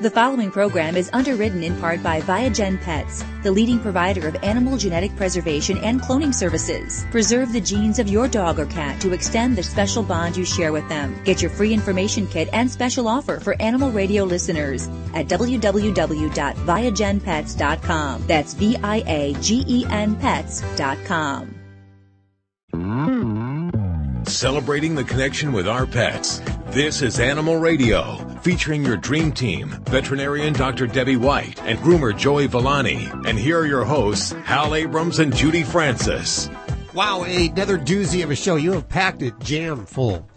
The following program is underwritten in part by Viagen Pets, the leading provider of animal genetic preservation and cloning services. Preserve the genes of your dog or cat to extend the special bond you share with them. Get your free information kit and special offer for animal radio listeners at www.viagenpets.com. That's V-I-A-G-E-N pets.com. Celebrating the connection with our pets. This is Animal Radio, featuring your dream team, veterinarian Dr. Debbie White and groomer Joey Villani. And here are your hosts, Hal Abrams and Judy Francis. Wow, another doozy of a show. You have packed it jam full.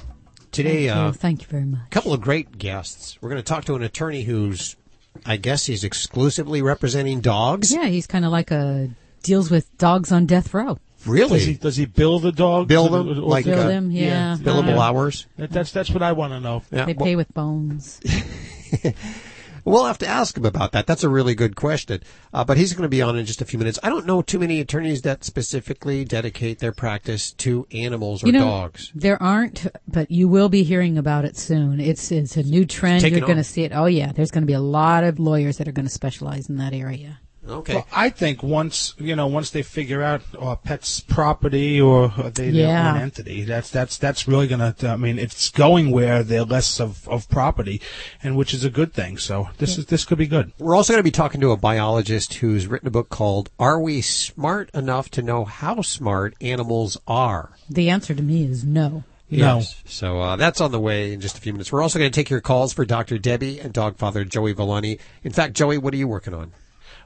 Today, Thank you. uh, Thank you very much. a couple of great guests. We're going to talk to an attorney who's, I guess he's exclusively representing dogs. Yeah, he's kind of like a deals with dogs on death row. Really? Does he does he bill the dog? Bill Or- them? or- Like, Bill uh, them, yeah. Billable Yeah. hours? That- that's that's what I want to know. Yeah. They well, pay with bones. We'll have to ask him about that. That's a really good question. Uh, but he's going to be on in just a few minutes. I don't know too many attorneys that specifically dedicate their practice to animals or you know, dogs. there aren't, but you will be hearing about it soon. It's it's a new trend. taking You're going to see it. Oh yeah, there's going to be a lot of lawyers that are going to specialize in that area. Okay. Well, I think once you know, once they figure out uh, pet's property or uh, they their Yeah. own entity, that's that's that's really gonna. I mean, it's going where they're less of, of property, and which is a good thing. So this is this could be good. We're also going to be talking to a biologist who's written a book called Are We Smart Enough to Know How Smart Animals Are? The answer to me is no. No. Yes. So uh, that's on the way in just a few minutes. We're also going to take your calls for Dr. Debbie and dog father Joey Villani. In fact, Joey, what are you working on?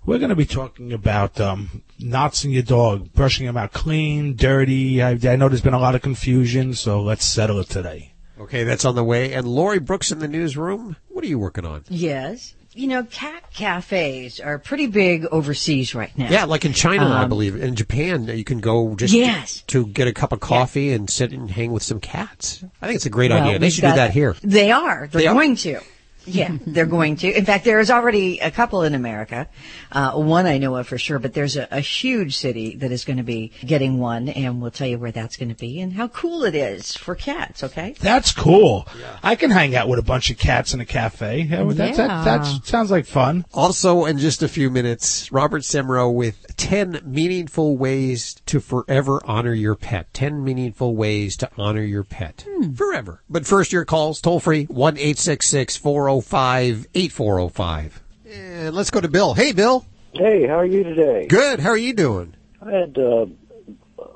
We're going to be talking about um, knots in your dog, brushing them out clean, dirty. I, I know there's been a lot of confusion, so let's settle it today. Okay, that's on the way. And Lori Brooks in the newsroom. What are you working on? Yes. You know, cat cafes are pretty big overseas right now. Yeah, like in China, I Um, believe. In Japan, you can go just Yes. to get a cup of coffee and sit and hang with some cats. I think it's a great Well, idea. They we've should do that here. They are. They're They are? going to. Yeah, they're going to. In fact, there is already a couple in America. Uh, one I know of for sure, but there's a, a huge city that is going to be getting one, and we'll tell you where that's going to be and how cool it is for cats. Okay. That's cool. I can hang out with a bunch of cats in a cafe. Yeah, well, that, Yeah. that, that sounds like fun. Also, in just a few minutes, Robert Semro with 10 meaningful ways to forever honor your pet. 10 meaningful ways to honor your pet. Forever. But first, your calls toll free 1 405 8405. And let's go to Bill. Hey, Bill. Hey, how are you today? Good. How are you doing? I had uh,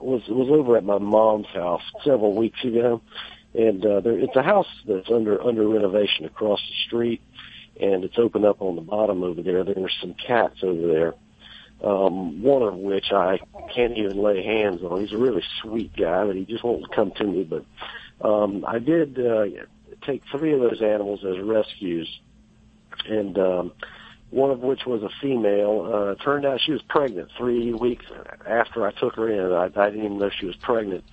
was was over at my mom's house several weeks ago, and uh, there, it's a house that's under under renovation across the street, and it's open up on the bottom over there. There's some cats over there. Um, one of which I can't even lay hands on. He's a really sweet guy, but he just won't come to me. But um, I did uh, take three of those animals as rescues, and um, one of which was a female. Uh, turned out she was pregnant three weeks after I took her in. I, I didn't even know she was pregnant.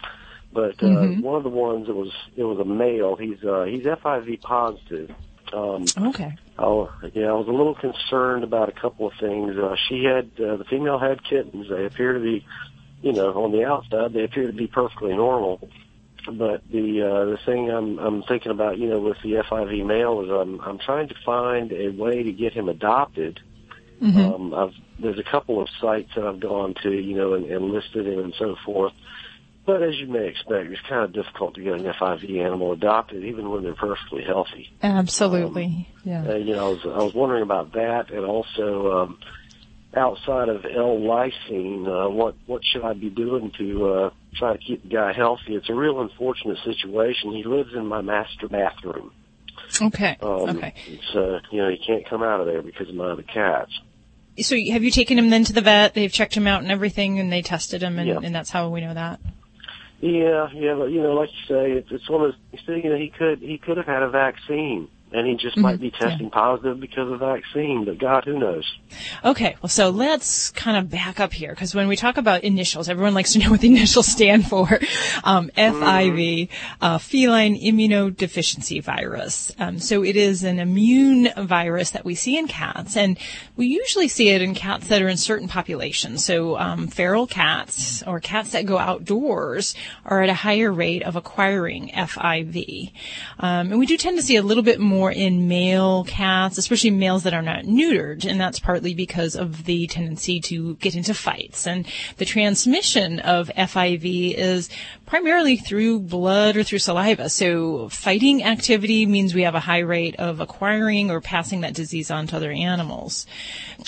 But uh, one of the ones it was it was a male. He's uh, he's FIV positive. Um, Okay. Oh, yeah, I was a little concerned about a couple of things. Uh, she had, uh, the female had kittens. They appear to be, you know, on the outside, they appear to be perfectly normal. But the, uh, the thing I'm, I'm thinking about, you know, with the FIV male is I'm, I'm trying to find a way to get him adopted. Um, I've, there's a couple of sites that I've gone to, you know, and, and listed him and so forth. But as you may expect, it's kind of difficult to get an FIV animal adopted, even when they're perfectly healthy. Absolutely. Yeah. Uh, you know, I was, I was wondering about that, and also um, outside of L-lysine, uh, what what should I be doing to uh, try to keep the guy healthy? It's a real unfortunate situation. He lives in my master bathroom. Okay. Um, okay. So uh, you know, he can't come out of there because of my other cats. So have you taken him then to the vet? They've checked him out and everything, and they tested him, and, Yeah. and that's how we know that. Yeah, yeah, but you know, like you say, it's, it's one of those. You know, he could he could have had a vaccine, and he just might be testing positive because of the vaccine. But God, who knows? Okay, well, so let's kind of back up here because when we talk about initials, everyone likes to know what the initials stand for. Um, FIV, uh, feline immunodeficiency virus. Um, so it is an immune virus that we see in cats, and we usually see it in cats that are in certain populations. So um, feral cats or cats that go outdoors are at a higher rate of acquiring FIV, um, and we do tend to see a little bit more more in male cats, especially males that are not neutered, and that's partly because of the tendency to get into fights. And the transmission of FIV is primarily through blood or through saliva. So fighting activity means we have a high rate of acquiring or passing that disease on to other animals.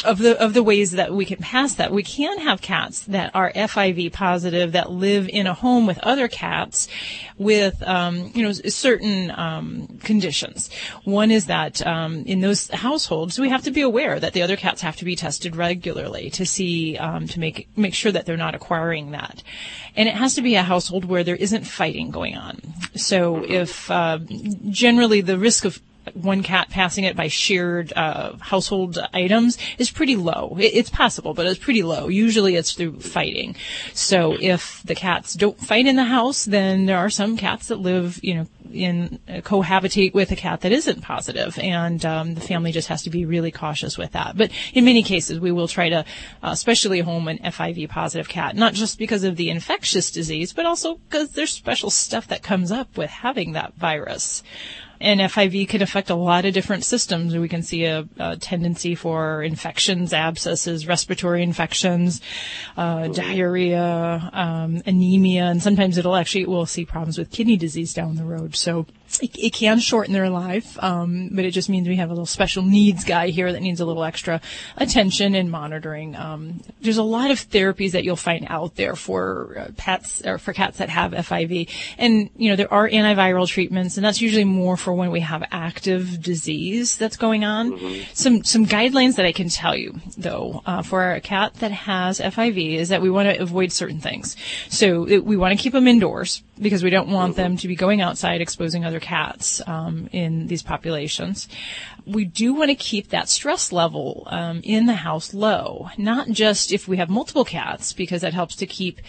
Of the of the ways that we can pass that, we can have cats that are FIV positive that live in a home with other cats with um, you know certain um, conditions. One is that um, in those households we have to be aware that the other cats have to be tested regularly to see um, to make make sure that they're not acquiring that, and it has to be a household where there isn't fighting going on. So if uh, generally the risk of one cat passing it by shared uh, household items is pretty low. It, it's possible, but it's pretty low. Usually it's through fighting. So if the cats don't fight in the house, then there are some cats that live, you know, in uh, cohabitate with a cat that isn't positive, and um, the family just has to be really cautious with that. But in many cases, we will try to, uh, especially home an FIV positive cat, not just because of the infectious disease, but also because there's special stuff that comes up with having that virus. And FIV can affect a lot of different systems. We can see a, a tendency for infections, abscesses, respiratory infections, uh, diarrhea, um, anemia, and sometimes it'll actually, we'll see problems with kidney disease down the road. So it, it can shorten their life, um, but it just means we have a little special needs guy here that needs a little extra attention and monitoring. Um, there's a lot of therapies that you'll find out there for uh, pets or for cats that have FIV, and you know there are antiviral treatments, and that's usually more for when we have active disease that's going on. Mm-hmm. Some some guidelines that I can tell you though uh, for a cat that has FIV is that we want to avoid certain things. So it, we want to keep them indoors because we don't want mm-hmm. them to be going outside exposing other cats um, in these populations. We do want to keep that stress level um, in the house low, not just if we have multiple cats, because that helps to keep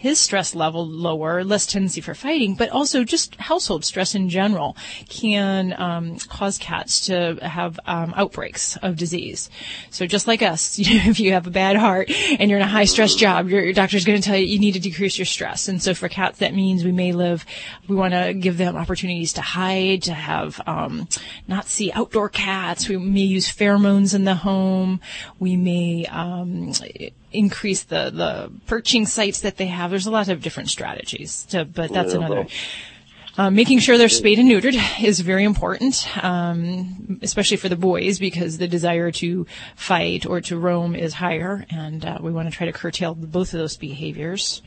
his stress level lower, less tendency for fighting, but also just household stress in general can um, cause cats to have um, outbreaks of disease. So just like us, you know, if you have a bad heart and you're in a high stress job, your, your doctor's going to tell you you need to decrease your stress. And so for cats, that means we may live. We want to give them opportunities to hide, to have um, not see outdoor cats. We may use pheromones in the home. We may um, increase the, the perching sites that they have. There's a lot of different strategies, to, but that's yeah, another. Uh, making sure they're spayed and neutered is very important, um, especially for the boys because the desire to fight or to roam is higher, and uh, we want to try to curtail both of those behaviors.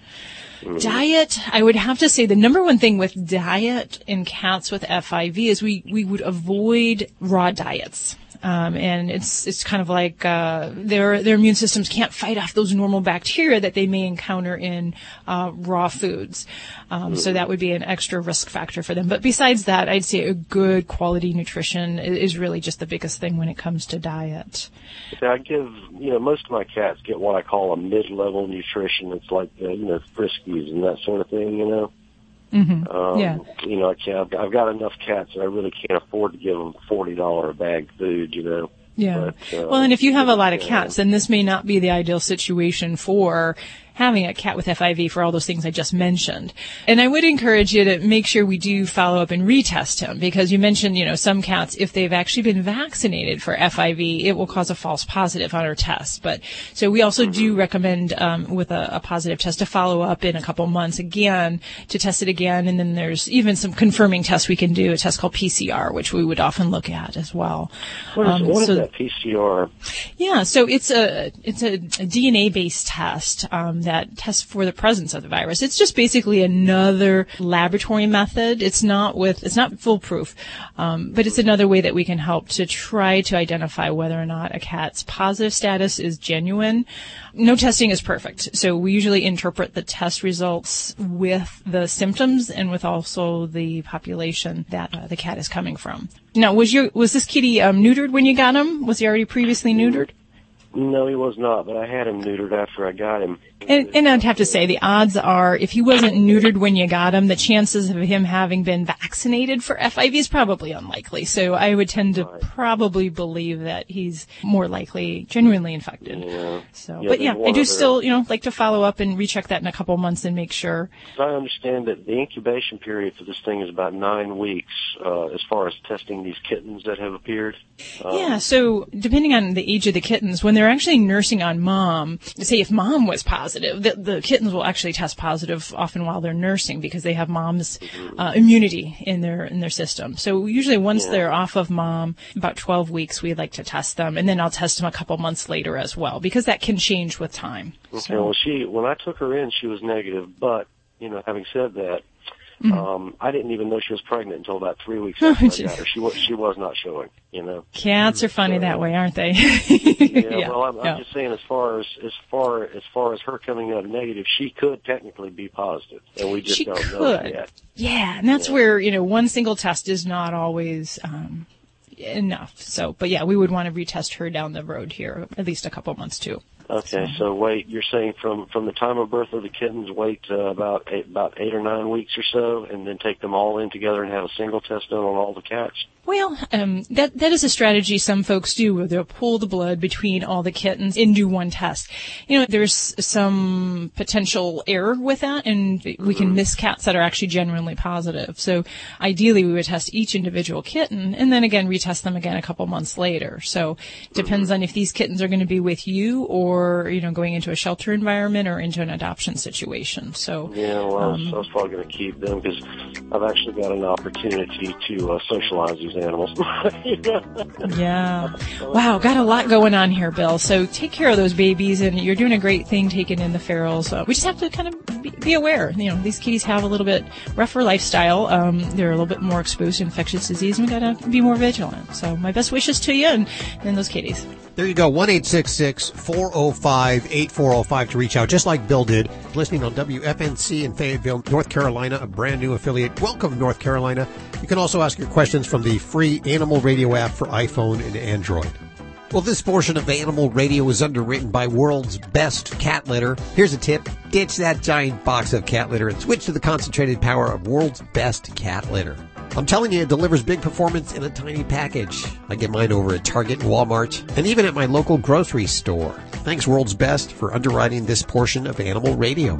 Mm-hmm. Diet, I would have to say the number one thing with diet in cats with FIV is we, we would avoid raw diets. Um, and it's it's kind of like uh, their their immune systems can't fight off those normal bacteria that they may encounter in uh, raw foods. Um, so that would be an extra risk factor for them. But besides that, I'd say a good quality nutrition is really just the biggest thing when it comes to diet. So I give you know most of my cats get what I call a mid-level nutrition. It's like uh, you know Friskies and that sort of thing. You know. Mm-hmm. Um, yeah. You know, I can't, I've got enough cats that I really can't afford to give them forty dollar a bag food. You know. Yeah. But, uh, well, and if you have a lot of cats, then this may not be the ideal situation for having a cat with FIV for all those things I just mentioned. And I would encourage you to make sure we do follow up and retest him because you mentioned, you know, some cats, if they've actually been vaccinated for FIV, it will cause a false positive on our test. But so we also do recommend um, with a, a, positive test to follow up in a couple months again to test it again. And then there's even some confirming tests we can do, a test called PCR, which we would often look at as well. What is, um, what so, is that PCR? Yeah, so it's a it's a, a DNA based test. Um, that tests for the presence of the virus. It's just basically another laboratory method. It's not with, it's not foolproof, um, but it's another way that we can help to try to identify whether or not a cat's positive status is genuine. No testing is perfect, so we usually interpret the test results with the symptoms and with also the population that uh, the cat is coming from. Now, was your was this kitty um, neutered when you got him? Was he already previously neutered? No, he was not, but I had him neutered after I got him. And, and I'd have to say the odds are if he wasn't neutered when you got him, the chances of him having been vaccinated for FIV is probably unlikely. So I would tend to probably believe that he's more likely genuinely infected. Yeah. So, Yeah, but yeah, I do other- still, you know, like to follow up and recheck that in a couple months and make sure. I understand that the incubation period for this thing is about nine weeks, uh, as far as testing these kittens that have appeared. Um, Yeah, so depending on the age of the kittens, when they're actually nursing on mom, say if mom was positive, the, the kittens will actually test positive often while they're nursing because they have mom's uh, immunity in their in their system. So usually once they're off of mom, about 12 weeks, we like to test them, and then I'll test them a couple months later as well because that can change with time. Okay, well, she when I took her in, she was negative. But you know, having said that, um, I didn't even know she was pregnant until about three weeks Mm-hmm. Oh, after I got her. She was she was not showing. You know. Cats are funny that way, aren't they? Yeah, well, I'm, yeah. I'm just saying, as far as as far as far as her coming out negative, she could technically be positive, and we just She don't know yet. Yeah, and that's where, you know, one single test is not always um, enough. So, but yeah, we would want to retest her down the road here, at least a couple months too. Okay, so wait, you're saying from from the time of birth of the kittens, wait uh, about eight, about eight or nine weeks or so, and then take them all in together and have a single test done on all the cats. Well, um, that that is a strategy some folks do, where they'll pull the blood between all the kittens and do one test. You know, there's some potential error with that, and we can miss cats that are actually genuinely positive. So, ideally, we would test each individual kitten, and then again retest them again a couple months later. So, depends on if these kittens are going to be with you, or you know, going into a shelter environment or into an adoption situation. So, Yeah, well, I was, I was probably going to keep them because I've actually got an opportunity to uh, socialize these animals. Yeah. Wow, got a lot going on here, Bill. So take care of those babies, and you're doing a great thing taking in the ferals. Uh, we just have to kind of be, be aware. You know, these kitties have a little bit rougher lifestyle. Um, they're a little bit more exposed to infectious disease, and we gotta be more vigilant. So my best wishes to you and, and those kitties. There you go, 1-866-405-8405 to reach out, just like Bill did. Listening on WFNC in Fayetteville, North Carolina, a brand new affiliate. Welcome, North Carolina. You can also ask your questions from the free Animal Radio app for iPhone and Android. Well, this portion of Animal Radio is underwritten by World's Best Cat Litter. Here's a tip. Ditch that giant box of cat litter and switch to the concentrated power of World's Best Cat Litter. I'm telling you, it delivers big performance in a tiny package. I get mine over at Target Walmart, and even at my local grocery store. Thanks, World's Best, for underwriting this portion of Animal Radio.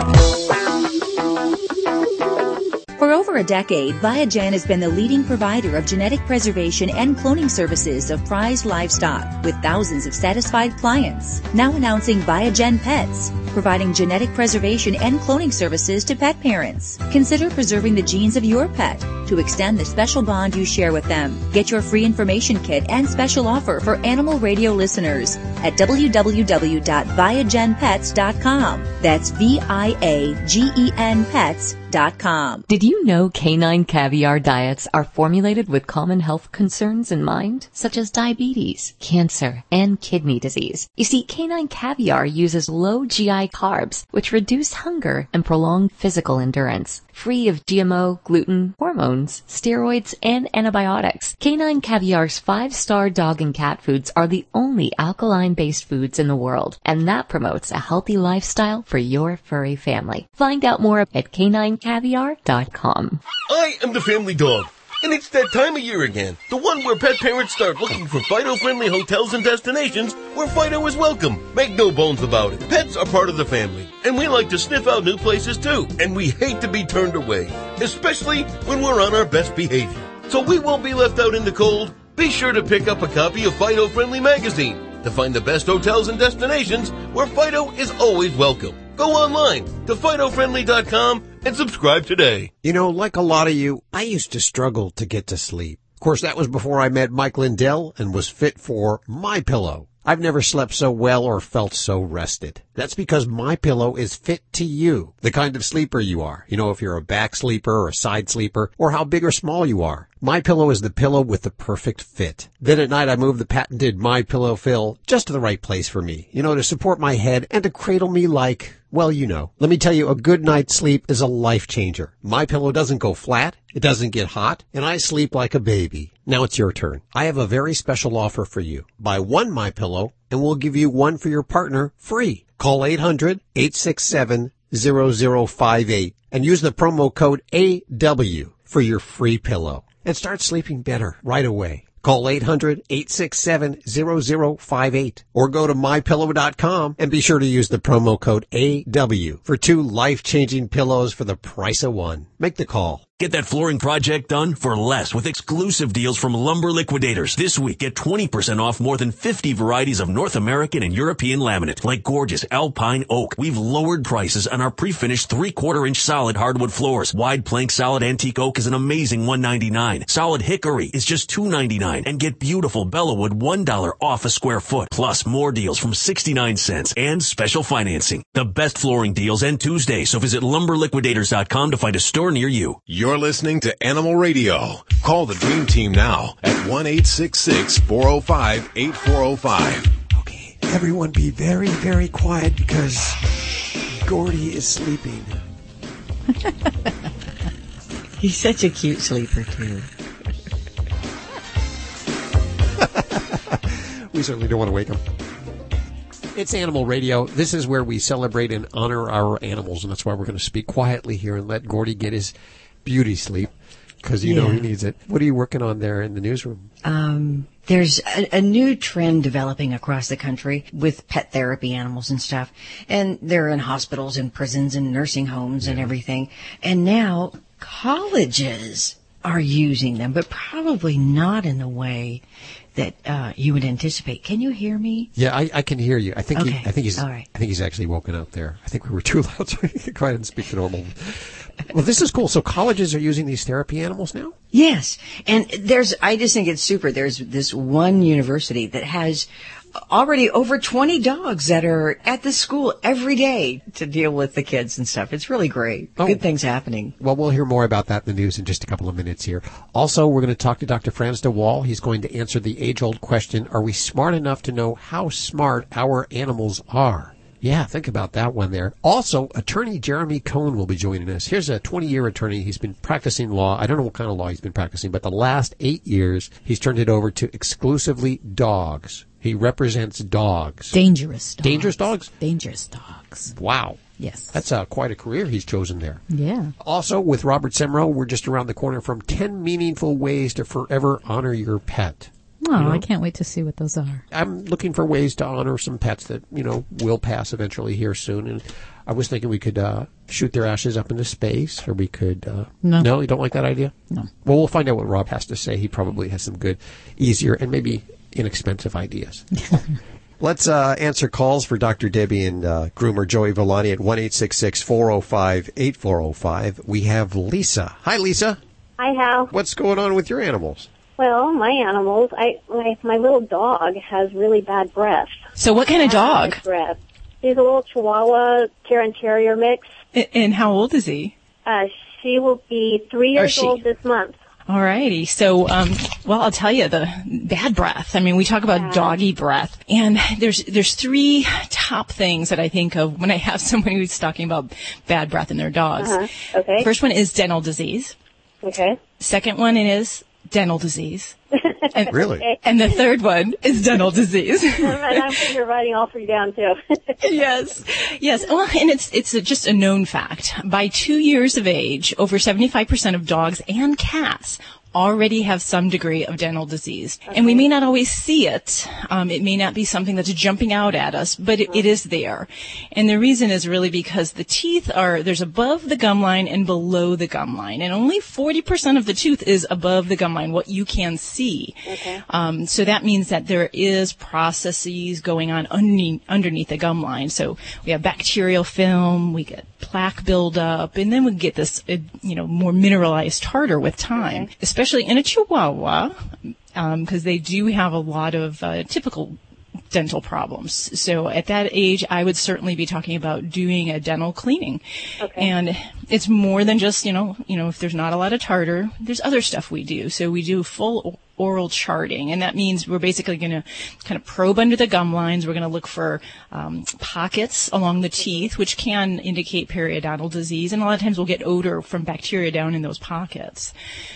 For over a decade, Viagen has been the leading provider of genetic preservation and cloning services of prized livestock with thousands of satisfied clients. Now announcing Viagen Pets, providing genetic preservation and cloning services to pet parents. Consider preserving the genes of your pet to extend the special bond you share with them. Get your free information kit and special offer for animal radio listeners at www.viagenpets.com. That's V-I-A-G-E-N pets.com. Did you know canine caviar diets are formulated with common health concerns in mind, such as diabetes, cancer, and kidney disease? You see, canine caviar uses low GI carbs, which reduce hunger and prolong physical endurance. Free of GMO, gluten, hormones, steroids, and antibiotics, canine caviar's five-star dog and cat foods are the only alkaline-based foods in the world, and that promotes a healthy lifestyle for your furry family. Find out more at caninecaviar.com. I am the family dog. And it's that time of year again. The one where pet parents start looking for Fido-friendly hotels and destinations where Fido is welcome. Make no bones about it. Pets are part of the family. And we like to sniff out new places too. And we hate to be turned away. Especially when we're on our best behavior. So we won't be left out in the cold. Be sure to pick up a copy of Fido Friendly Magazine to find the best hotels and destinations where Fido is always welcome. Go online to FidoFriendly.com and subscribe today. You know, like a lot of you, I used to struggle to get to sleep. Of course, that was before I met Mike Lindell and was fit for My Pillow. I've never slept so well or felt so rested. That's because My Pillow is fit to you, the kind of sleeper you are. You know, if you're a back sleeper or a side sleeper, or how big or small you are. My Pillow is the pillow with the perfect fit. Then at night I move the patented My Pillow fill just to the right place for me. You know, to support my head and to cradle me like, well, you know. Let me tell you, a good night's sleep is a life changer. My pillow doesn't go flat, it doesn't get hot, and I sleep like a baby. Now it's your turn. I have a very special offer for you. Buy one My Pillow, and we'll give you one for your partner free. Call 800-867-0058 and use the promo code AW for your free pillow and start sleeping better right away. Call 800-867-0058 or go to mypillow.com and be sure to use the promo code AW for two life-changing pillows for the price of one. Make the call. Get that flooring project done for less with exclusive deals from Lumber Liquidators. This week, get 20% off more than 50 varieties of North American and European laminate, like gorgeous alpine oak. We've lowered prices on our pre-finished three-quarter inch solid hardwood floors. Wide plank solid antique oak is an amazing 199. Solid hickory is just 299. And get beautiful Bellawood $1 off a square foot. Plus more deals from 69 cents and special financing. The best flooring deals end Tuesday, so visit lumberliquidators.com to find a store near you. You're listening to Animal Radio. Call the Dream Team now at 1 405 8405. Okay, everyone be very, very quiet because Gordy is sleeping. He's such a cute sleeper, too. we certainly don't want to wake him. It's Animal Radio. This is where we celebrate and honor our animals, and that's why we're going to speak quietly here and let Gordy get his beauty sleep because you know he needs it. What are you working on there in the newsroom? Um, there's a, a new trend developing across the country with pet therapy animals and stuff. And they're in hospitals and prisons and nursing homes and everything. And now colleges are using them, but probably not in the way that uh, you would anticipate. Can you hear me? Yeah, I, I can hear you. I think he, I think he's all right. I think he's actually woken up there. I think we were too loud, so he could go ahead and speak to normal. Well, this is cool. So colleges are using these therapy animals now. Yes. And there's, I just think it's super. There's this one university that has already over 20 dogs that are at the school every day to deal with the kids and stuff. It's really great. Oh. Good things happening. Well, we'll hear more about that in the news in just a couple of minutes here. Also, we're going to talk to Dr. Frans de Waal. He's going to answer the age-old question, are we smart enough to know how smart our animals are? Yeah, think about that one there. Also, attorney Jeremy Cohen will be joining us. Here's a 20-year attorney. He's been practicing law. I don't know what kind of law he's been practicing, but the last eight years, he's turned it over to exclusively dogs. He represents dogs. Dangerous dogs. Dangerous dogs? Dangerous dogs. Wow. Yes. That's uh, quite a career he's chosen there. Yeah. Also, with Robert Semro, we're just around the corner from 10 meaningful ways to forever honor your pet. Oh, You know? I can't wait to see what those are. I'm looking for ways to honor some pets that, you know, will pass eventually here soon. And I was thinking we could uh, shoot their ashes up into space, or we could. Uh, No. No, you don't like that idea? No. Well, we'll find out what Rob has to say. He probably has some good, easier, and maybe inexpensive ideas. Let's uh, answer calls for Dr. Debbie and uh, groomer Joey Villani at 1 405 8405. We have Lisa. Hi, Lisa. Hi, Hal. What's going on with your animals? Well, my animals, I my my little dog has really bad breath. So what kind of dog? Breath. He's a little Chihuahua Terran Terrier mix. And how old is he? Uh, she will be three years old this month. Alrighty. So, um, well, I'll tell you the bad breath. I mean, we talk about doggy breath and there's, there's three top things that I think of when I have somebody who's talking about bad breath in their dogs. Uh-huh. Okay. First one is dental disease. Okay. Second one is dental disease. And, Really? And the third one is dental disease. I'm, I'm you're writing all three down too. yes, yes. Well, and it's it's a, just a known fact. By two years of age, over seventy five percent of dogs and cats already have some degree of dental disease, and we may not always see it. Um, it may not be something that's jumping out at us, but it, it is there. And the reason is really because the teeth are there's above the gum line and below the gum line, and only forty percent of the tooth is above the gum line, what you can see. Okay. Um, so that means that there is processes going on underneath, underneath the gum line. So we have bacterial film, we get plaque buildup, and then we get this, uh, you know, more mineralized tartar with time, especially in a Chihuahua, because they do have a lot of uh, typical dental problems. So at that age, I would certainly be talking about doing a dental cleaning. And it's more than just, you know, you know, if there's not a lot of tartar, there's other stuff we do. So we do full oral charting, and that means we're basically going to kind of probe under the gum lines. We're going to look for um, pockets along the teeth, which can indicate periodontal disease, and a lot of times we'll get odor from bacteria down in those pockets.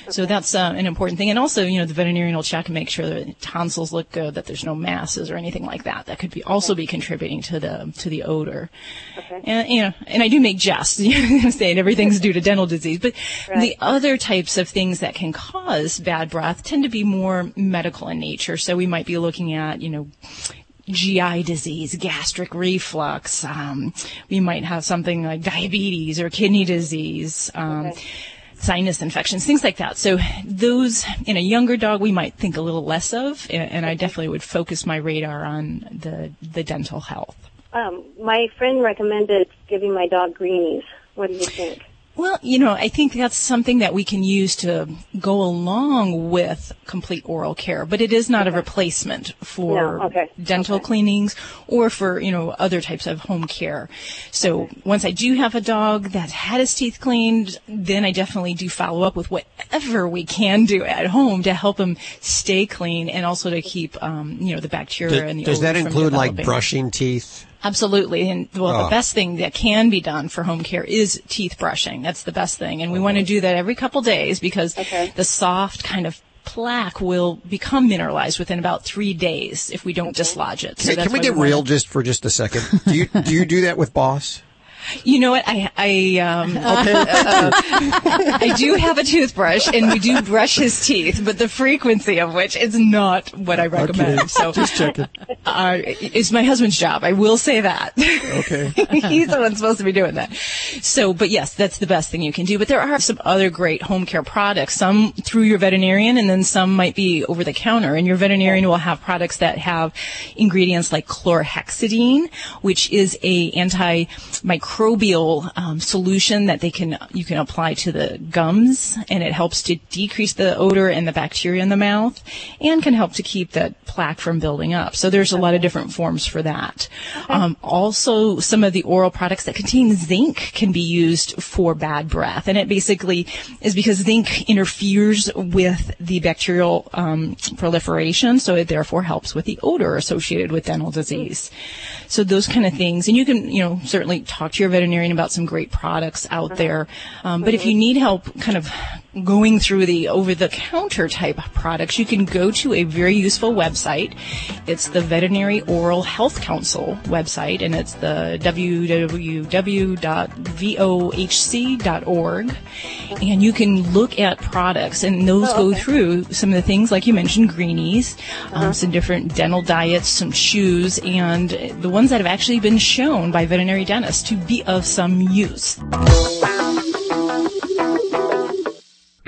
So that's uh, an important thing. And also, you know, the veterinarian will check and make sure that tonsils look good, that there's no masses or anything like that. That could be also be contributing to the to the odor. Okay. And you know, and I do make jests, you know, saying everything's due to dental disease, but Right. the other types of things that can cause bad breath tend to be more medical in nature. So we might be looking at, you know, GI disease, gastric reflux. Um, we might have something like diabetes or kidney disease. Um, Sinus infections, things like that. So those in a younger dog we might think a little less of, and, and I definitely would focus my radar on the the dental health. Um, my friend recommended giving my dog greenies. What do you think? Well, you know, I think that's something that we can use to go along with complete oral care, but it is not a replacement for No, okay, dental cleanings or for, you know, other types of home care. So once I do have a dog that's had his teeth cleaned, then I definitely do follow up with whatever we can do at home to help him stay clean and also to keep, um, you know, the bacteria and the Does that odor from include like brushing teeth? Absolutely. And well, Oh. the ah. best thing that can be done for home care is teeth brushing. That's the best thing. And we want to do that every couple days because the soft kind of plaque will become mineralized within about three days if we don't dislodge it. So Hey, can we get real just for just a second? Do you do you do that with Boss? You know what? I I um I do have a toothbrush and we do brush his teeth, but the frequency of which is not what I recommend. So just checking. Uh, it's my husband's job. I will say that. Okay. He's the one supposed to be doing that. So, but yes, that's the best thing you can do. But there are some other great home care products, some through your veterinarian and then some might be over the counter. And your veterinarian will have products that have ingredients like chlorhexidine, which is a antimicrobial um, solution that they can, you can apply to the gums and it helps to decrease the odor and the bacteria in the mouth and can help to keep that plaque from building up. So there's a lot of different forms for that. Um, also, some of the oral products that contain zinc can be used for bad breath, and it basically is because zinc interferes with the bacterial um, proliferation, so it therefore helps with the odor associated with dental disease. So those kind of things, and you can, you know, certainly talk to your veterinarian about some great products out there. Um, but if you need help, kind of going through the over-the-counter type products, you can go to a very useful website. It's the Veterinary Oral Health Council website, and it's the www.vohc.org. And you can look at products, and those Oh, go through some of the things like you mentioned, greenies, um, some different dental diets, some shoes, and the ones that have actually been shown by veterinary dentists to be of some use.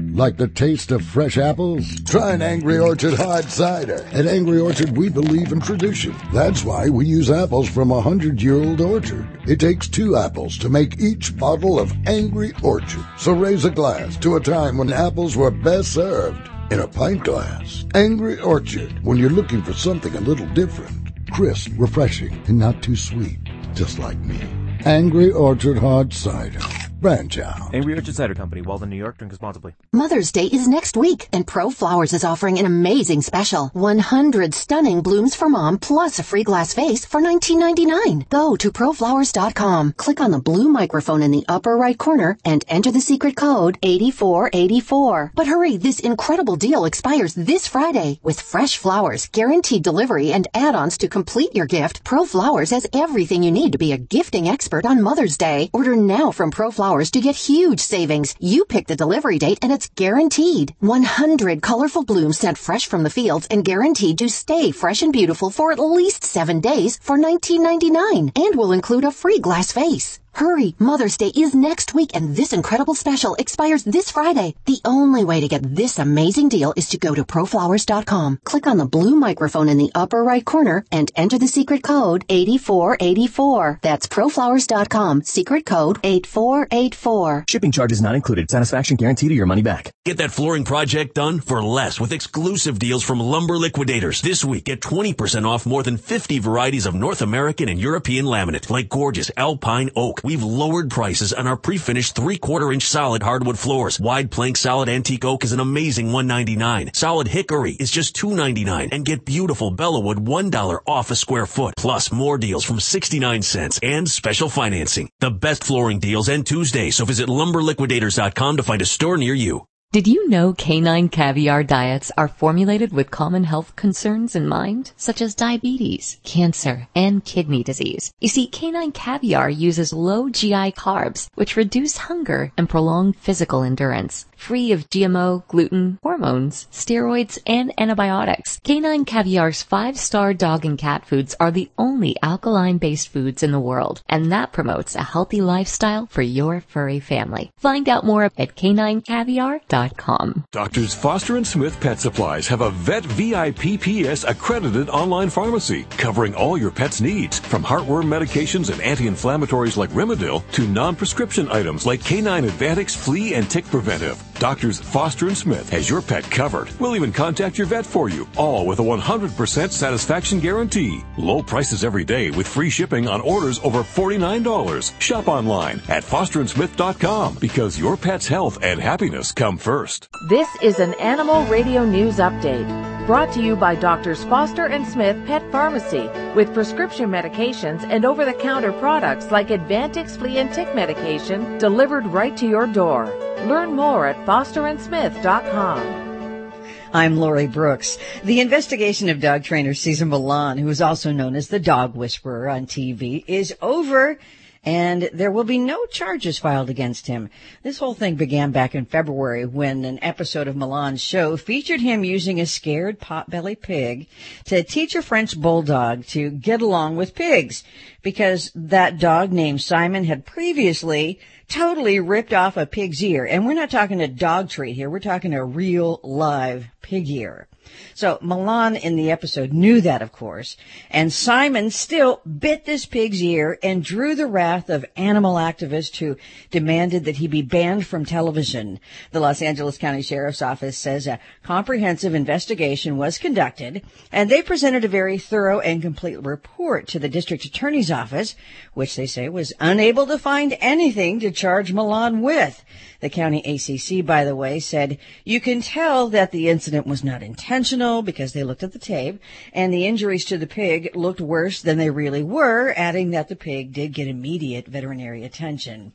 Like the taste of fresh apples? Try an Angry Orchard hard cider. At Angry Orchard, we believe in tradition. That's why we use apples from a hundred-year-old orchard. It takes two apples to make each bottle of Angry Orchard. So raise a glass to a time when apples were best served in a pint glass. Angry Orchard, when you're looking for something a little different. Crisp, refreshing, and not too sweet. Just like me. Angry Orchard hard cider. Branch out. Angry Orchard Cider Company, Walden, New York. Drink responsibly. Mother's Day is next week, and Pro Flowers is offering an amazing special. 100 stunning blooms for mom plus a free glass vase for $19.99. Go to proflowers.com, click on the blue microphone in the upper right corner, and enter the secret code 8484. But hurry, this incredible deal expires this Friday. With fresh flowers, guaranteed delivery, and add-ons to complete your gift, Pro Flowers has everything you need to be a gifting expert on Mother's Day. Order now from Pro Flowers to get huge savings. You pick the delivery date and it's guaranteed. 100 colorful blooms sent fresh from the fields and guaranteed to stay fresh and beautiful for at least seven days for $19.99 and will include a free glass vase. Hurry, Mother's Day is next week and this incredible special expires this Friday. The only way to get this amazing deal is to go to proflowers.com, click on the blue microphone in the upper right corner and enter the secret code 8484. That's proflowers.com, secret code 8484. Shipping charges not included. Satisfaction guaranteed to your money back. Get that flooring project done for less with exclusive deals from Lumber Liquidators. This week, get 20% off more than 50 varieties of North American and European laminate, like gorgeous alpine oak. We've lowered prices on our pre-finished three-quarter inch solid hardwood floors. Wide plank solid antique oak is an amazing $1.99. Solid hickory is just $2.99 and get beautiful Bellawood $1 off a square foot. Plus more deals from 69 cents and special financing. The best flooring deals end Tuesday, so visit lumberliquidators.com to find a store near you. Did you know canine caviar diets are formulated with common health concerns in mind, such as diabetes, cancer, and kidney disease? You see, canine caviar uses low GI carbs, which reduce hunger and prolong physical endurance. Free of GMO, gluten, hormones, steroids, and antibiotics, canine caviar's five-star dog and cat foods are the only alkaline-based foods in the world, and that promotes a healthy lifestyle for your furry family. Find out more at caninecaviar.com. Doctors Foster and Smith Pet Supplies have a Vet VIPPS accredited online pharmacy covering all your pet's needs, from heartworm medications and anti-inflammatories like Rimadyl to non-prescription items like K9 Advantix Flea and Tick Preventive. Doctors Foster and Smith has your pet covered. We'll even contact your vet for you, all with a 100% satisfaction guarantee. Low prices every day with free shipping on orders over $49. Shop online at fosterandsmith.com because your pet's health and happiness come first. This is an Animal Radio News Update brought to you by Doctors Foster and Smith Pet Pharmacy with prescription medications and over-the-counter products like Advantix flea and tick medication delivered right to your door. Learn more at fosterandsmith.com. I'm Lori Brooks. The investigation of dog trainer Cesar Millan, who is also known as the dog whisperer on TV, is over and there will be no charges filed against him. This whole thing began back in February when an episode of Millan's show featured him using a scared potbelly pig to teach a French bulldog to get along with pigs because that dog named Simon had previously totally ripped off a pig's ear. And we're not talking a dog treat here. We're talking a real live pig ear. So Millan in the episode knew that, of course, and Simon still bit this pig's ear and drew the wrath of animal activists who demanded that he be banned from television. The Los Angeles County Sheriff's Office says a comprehensive investigation was conducted, and they presented a very thorough and complete report to the district attorney's office, which they say was unable to find anything to charge Millan with. The county ACC, by the way, said you can tell that the incident was not intentional because they looked at the tape and the injuries to the pig looked worse than they really were, adding that the pig did get immediate veterinary attention.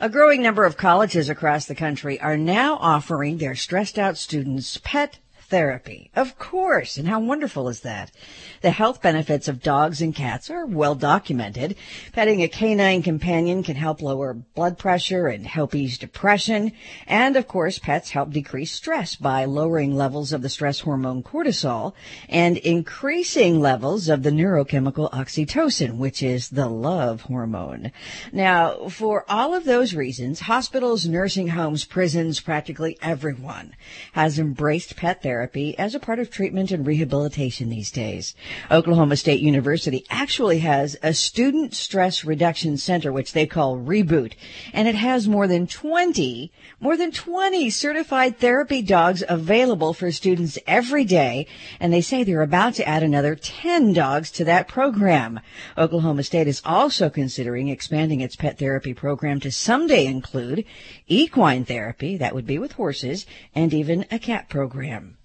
A growing number of colleges across the country are now offering their stressed out students pet therapy. Of course. And how wonderful is that? The health benefits of dogs and cats are well documented. Petting a canine companion can help lower blood pressure and help ease depression. And of course, pets help decrease stress by lowering levels of the stress hormone cortisol and increasing levels of the neurochemical oxytocin, which is the love hormone. Now, for all of those reasons, hospitals, nursing homes, prisons, practically everyone has embraced pet therapy therapy as a part of treatment and rehabilitation these days. Oklahoma State University actually has a student stress reduction center, which they call Reboot, and it has more than 20, more than 20 certified therapy dogs available for students every day, and they say they're about to add another 10 dogs to that program. Oklahoma State is also considering expanding its pet therapy program to someday include equine therapy, that would be with horses, and even a cat program.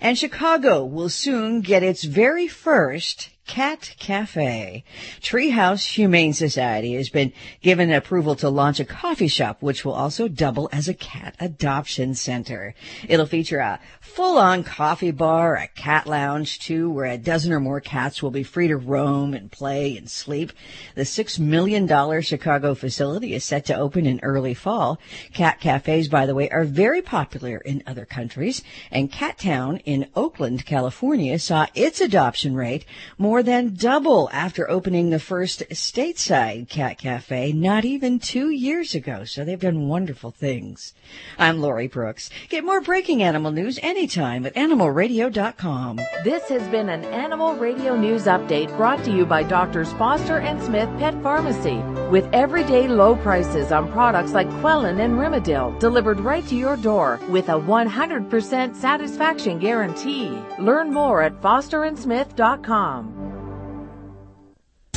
And Chicago will soon get its very first Cat Cafe. Treehouse Humane Society has been given approval to launch a coffee shop, which will also double as a cat adoption center. It'll feature a full-on coffee bar, a cat lounge too, where a dozen or more cats will be free to roam and play and sleep. The six million dollar Chicago facility is set to open in early fall. Cat cafes, by the way, are very popular in other countries, and Cat Town in Oakland, California, saw its adoption rate more more than double after opening the first stateside cat cafe not even two years ago. So they've done wonderful things. I'm Lori Brooks. Get more breaking animal news anytime at animalradio.com. This has been an Animal Radio News Update brought to you by Doctors Foster and Smith Pet Pharmacy with everyday low prices on products like Quellin and Rimadyl delivered right to your door with a 100% satisfaction guarantee. Learn more at fosterandsmith.com.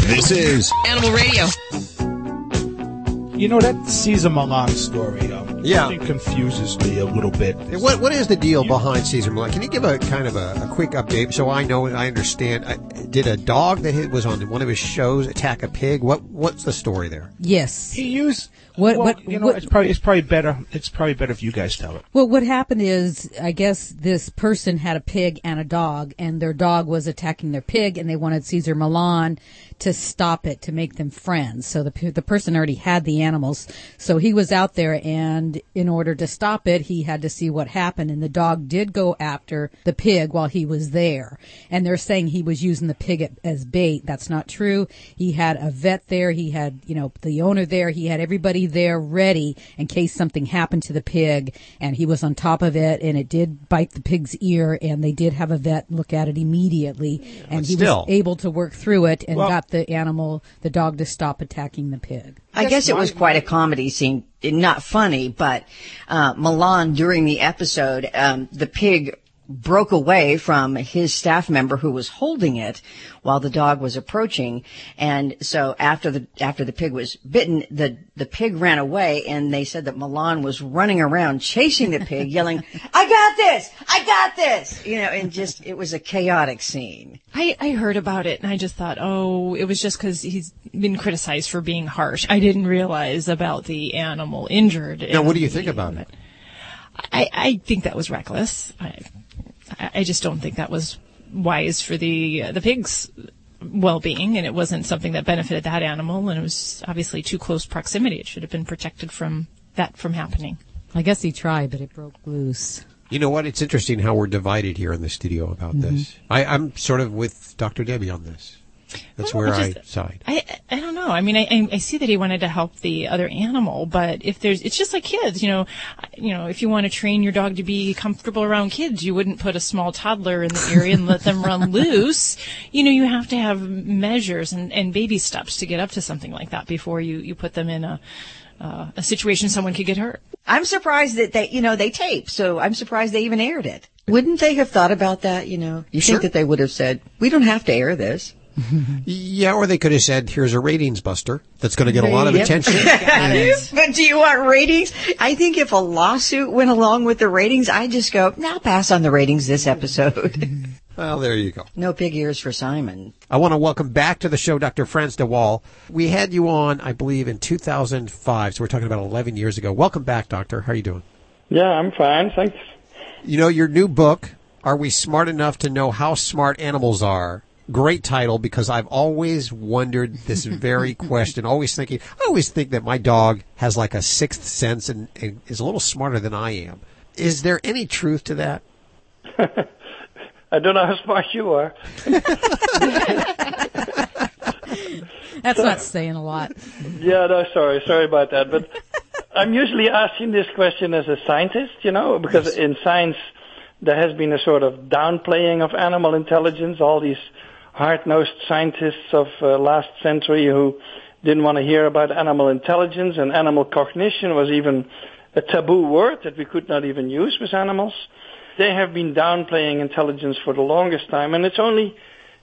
This is Animal Radio. You know that Cesar Millan story? Um, Yeah. I confuses me a little bit. What what is the deal behind Cesar Millan? Can you give a kind of a, a quick update so I know and I understand? Uh, Did a dog that hit- was on one of his shows attack a pig? What what's the story there? Yes. He used What- Well, what- you know, what- it's probably it's probably better. It's probably better if you guys tell it. Well, what happened is, I guess this person had a pig and a dog, and their dog was attacking their pig, and they wanted Cesar Millan to stop it to make them friends. So the the person already had the animals, so he was out there, and in order to stop it, he had to see what happened, and the dog did go after the pig while he was there, and they're saying he was using the pig as bait. That's not true. He had a vet there. He had you know the owner there. He had everybody there ready in case something happened to the pig and he was on top of it and it did bite the pig's ear and they did have a vet look at it immediately and But he still. was able to work through it and Well- got the animal the dog to stop attacking the pig I guess it was quite a comedy scene. Not funny, but uh, Millan during the episode, um, the pig broke away from his staff member who was holding it while the dog was approaching and so after the after the pig was bitten the the pig ran away and they said that Millan was running around chasing the pig yelling I got this I got this you know and just it was a chaotic scene I, I heard about it and I just thought, oh, it was just because he's been criticized for being harsh. I didn't realize about the animal injured. Now, what do you think about it? I, I think that was reckless. I, I I just don't think that was wise for the uh, the pig's well-being, and it wasn't something that benefited that animal, and it was obviously too close proximity. It should have been protected from that from happening. I guess he tried but it broke loose You know what? It's interesting how we're divided here in the studio about Mhm. this. I, I'm sort of with Dr. Debbie on this. That's where I just- side. I I don't know. I mean, I I- I see that he wanted to help the other animal, but if there's, it's just like kids. You know, you know, if you want to train your dog to be comfortable around kids, you wouldn't put a small toddler in the area and let them run loose. You know, you have to have measures and and baby steps to get up to something like that before you you put them in a uh, a situation someone could get hurt. I'm surprised that they, you know, they tape, so I'm surprised they even aired it. Wouldn't they have thought about that, you know? You Sure. think that they would have said, we don't have to air this. Yeah, or they could have said, here's a ratings buster that's going to get a lot of Yep. attention. but do you want ratings? I think if a lawsuit went along with the ratings, I'd just go, now pass on the ratings this episode. well, there you go. no pig ears for Simon. I want to welcome back to the show Dr. Frans de Waal. We had you on, I believe, in 2005, so we're talking about 11 years ago. Welcome back, Doctor. How are you doing? Yeah, I'm fine, thanks. You know, your new book, Are We Smart Enough to Know How Smart Animals Are? Great title because I've always wondered this very question, always thinking, I always think that my dog has like a sixth sense and, and is a little smarter than I am. Is there any truth to that? I don't know how smart you are. that's not saying a lot Yeah, no, sorry, sorry about that. But I'm usually asking this question as a scientist, you know, because in science there has been a sort of downplaying of animal intelligence. All these hard-nosed scientists of uh, last century who didn't want to hear about animal intelligence and animal cognition was even a taboo word that we could not even use with animals. They have been downplaying intelligence for the longest time, and it's only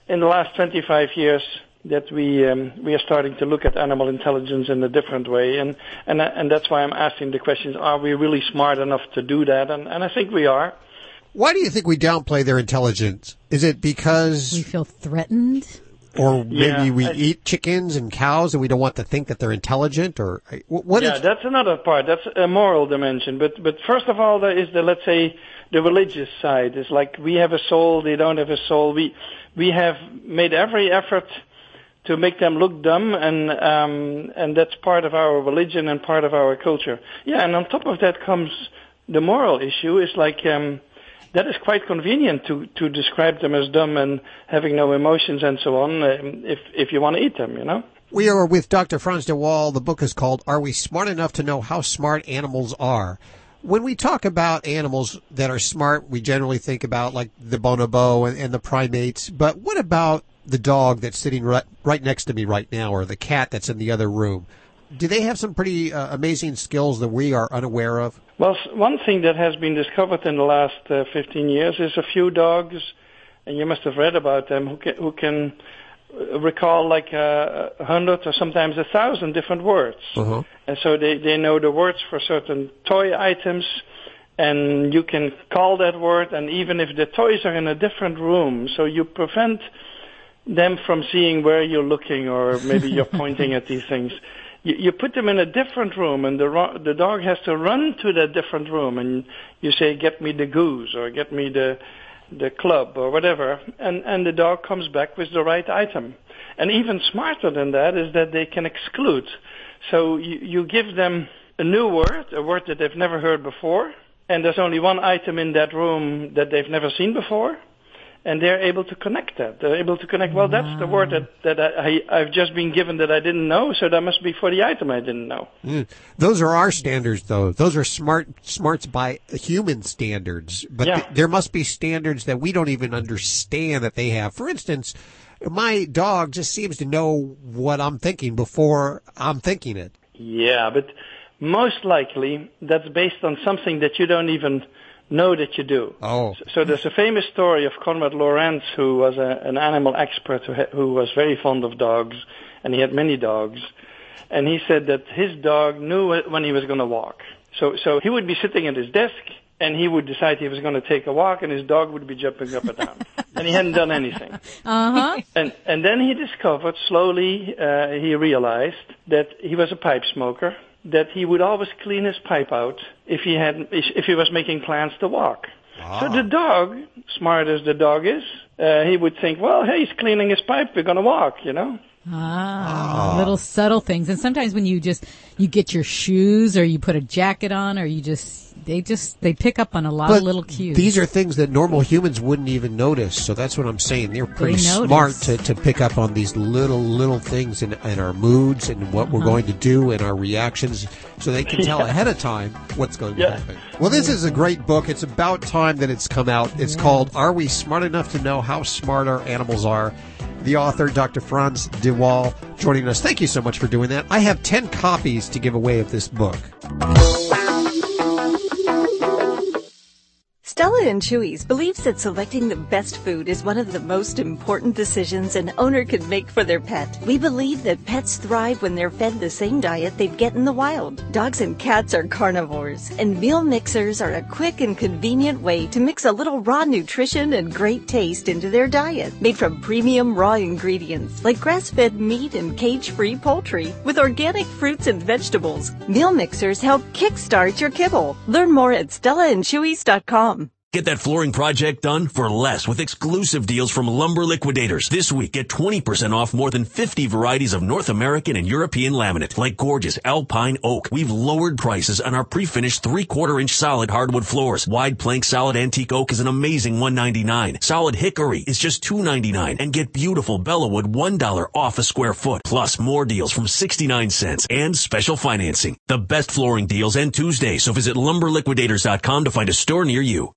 in the last 25 years that we um, we are starting to look at animal intelligence in a different way, and and and that's why I'm asking the questions: Are we really smart enough to do that? And and I think we are. Why do you think we downplay their intelligence? Is it because we feel threatened or maybe Yeah, we I- eat chickens and cows and we don't want to think that they're intelligent or what yeah, is that's another part. That's a moral dimension. But but first of all, there is the let's say the religious side. It's like we have a soul, they don't have a soul. We we have made every effort to make them look dumb, and um, and that's part of our religion and part of our culture. Yeah, and on top of that comes the moral issue. Is like. Um, that is quite convenient to, to describe them as dumb and having no emotions and so on um, if, if you want to eat them, you know? We are with Dr. Frans de Waal. The book is called Are We Smart Enough to Know How Smart Animals Are? When we talk about animals that are smart, we generally think about like the bonobo and, and the primates. But what about the dog that's sitting right, right next to me right now or the cat that's in the other room? Do they have some pretty uh, amazing skills that we are unaware of? Well, one thing that has been discovered in the last uh, 15 years is a few dogs, and you must have read about them, who can, who can recall like uh, a hundred or sometimes a thousand different words. Uh-huh. And so they, they know the words for certain toy items, and you can call that word, and even if the toys are in a different room, so you prevent them from seeing where you're looking or maybe you're pointing at these things. You, you put them in a different room, and the ro- the dog has to run to that different room, and you say, "Get me the goose" or "Get me the the club" or whatever, and and the dog comes back with the right item. And even smarter than that is that they can exclude. So you, you give them a new word, a word that they've never heard before, and there's only one item in that room that they've never seen before, and they're able to connect that. They're able to connect, well, that's the word that, that I, I, I've just been given that I didn't know, so that must be for the item I didn't know. Mm. Those are our standards, though. Those are smart smarts by human standards. But Yeah. th- there must be standards that we don't even understand that they have. For instance, my dog just seems to know what I'm thinking before I'm thinking it. Yeah, but most likely that's based on something that you don't even know that you do. Oh. So there's a famous story of Konrad Lorenz, who was a, an animal expert who, ha- who was very fond of dogs, and he had many dogs. And he said that his dog knew when he was going to walk. So, so he would be sitting at his desk, and he would decide he was going to take a walk, and his dog would be jumping up and down. and he hadn't done anything. Uh huh. And and then he discovered slowly uh, he realized that he was a pipe smoker. That he would always clean his pipe out if he had if he was making plans to walk. So the dog, smart as the dog is, uh, he would think, well, hey, he's cleaning his pipe. We're gonna walk, you know. Ah, little subtle things. And sometimes when you just you get your shoes or you put a jacket on or you just they just they pick up on a lot But of little cues. These are things that normal humans wouldn't even notice. So that's what I'm saying. They're pretty notice. smart to, to pick up on these little, little things in, in our moods and what we're Uh-huh. going to do and our reactions so they can tell Yeah. ahead of time what's going to Yeah. happen. Well, this is a great book. It's about time that it's come out. It's called Are We Smart Enough to Know How Smart Our Animals Are? The author, Dr. Frans de Waal, joining us. Thank you so much for doing that. I have 10 copies to give away of this book. Stella and Chewy's believes that selecting the best food is one of the most important decisions an owner can make for their pet. We believe that pets thrive when they're fed the same diet they'd get in the wild. Dogs and cats are carnivores, and meal mixers are a quick and convenient way to mix a little raw nutrition and great taste into their diet. Made from premium raw ingredients like grass-fed meat and cage-free poultry with organic fruits and vegetables. Meal mixers help kickstart your kibble. Learn more at stellaandchewys.com. Get that flooring project done for less with exclusive deals from Lumber Liquidators. This week, get 20% off more than 50 varieties of North American and European laminate, like gorgeous alpine oak. We've lowered prices on our pre-finished three-quarter inch solid hardwood floors. Wide plank solid antique oak is an amazing $1.99. Solid hickory is just $2.99. And get beautiful Bellawood $1 off a square foot. Plus more deals from 69 cents and special financing. The best flooring deals end Tuesday, so visit lumberliquidators.com to find a store near you.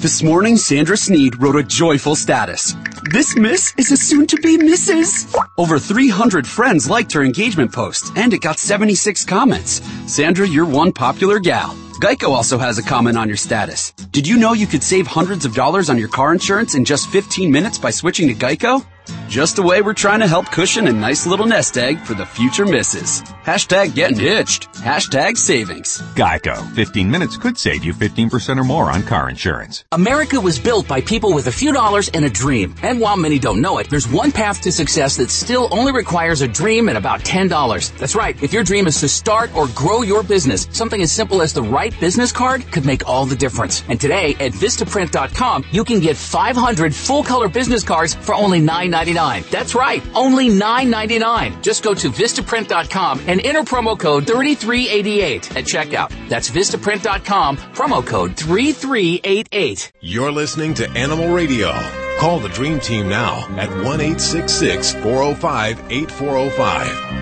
This morning, Sandra Sneed wrote a joyful status. This miss is a soon-to-be Mrs. Over 300 friends liked her engagement post, and it got 76 comments. Sandra, you're one popular gal. Geico also has a comment on your status. Did you know you could save hundreds of dollars on your car insurance in just 15 minutes by switching to Geico? Just the way we're trying to help cushion a nice little nest egg for the future misses. Hashtag getting hitched. Hashtag savings. Geico. 15 minutes could save you 15% or more on car insurance. America was built by people with a few dollars and a dream. And while many don't know it, there's one path to success that still only requires a dream and about $10. That's right. If your dream is to start or grow your business, something as simple as the right business card could make all the difference. And today at Vistaprint.com, you can get 500 full color business cards for only $9.99. That's right. Only $9.99. Just go to Vistaprint.com and enter promo code 3388 at checkout. That's Vistaprint.com, promo code 3388. You're listening to Animal Radio. Call the Dream Team now at 1 405 8405.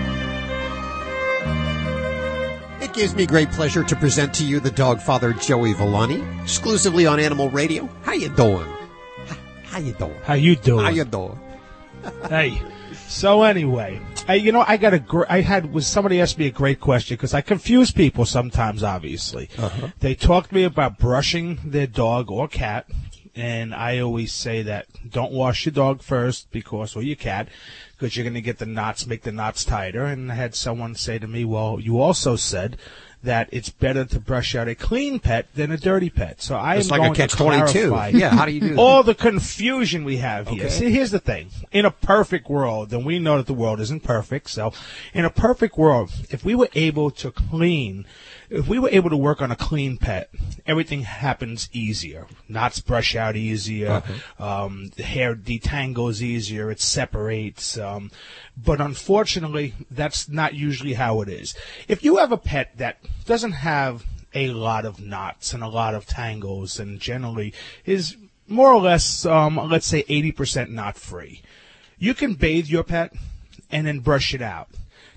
It gives me great pleasure to present to you the dog father Joey Villani, exclusively on Animal Radio. How you doing? How you doing? How you doing? How you doing? Hey. So anyway, I, you know, I got a gr- I had was somebody asked me a great question because I confuse people sometimes. Obviously, Uh-huh. they talk to me about brushing their dog or cat, and I always say that don't wash your dog first because or your cat because you're going to get the knots, make the knots tighter. And I had someone say to me, "Well, you also said." That it's better to brush out a clean pet than a dirty pet. So I It's am like a going to catch-22. clarify Yeah, how do you do that? all the confusion we have here. Okay. See, here's the thing. In a perfect world, then we know that the world isn't perfect, so in a perfect world, if we were able to clean, if we were able to work on a clean pet, everything happens easier. Knots brush out easier, um, the hair detangles easier, it separates, um, but unfortunately, that's not usually how it is. If you have a pet that doesn't have a lot of knots and a lot of tangles and generally is more or less, um, let's say 80% knot free. You can bathe your pet and then brush it out.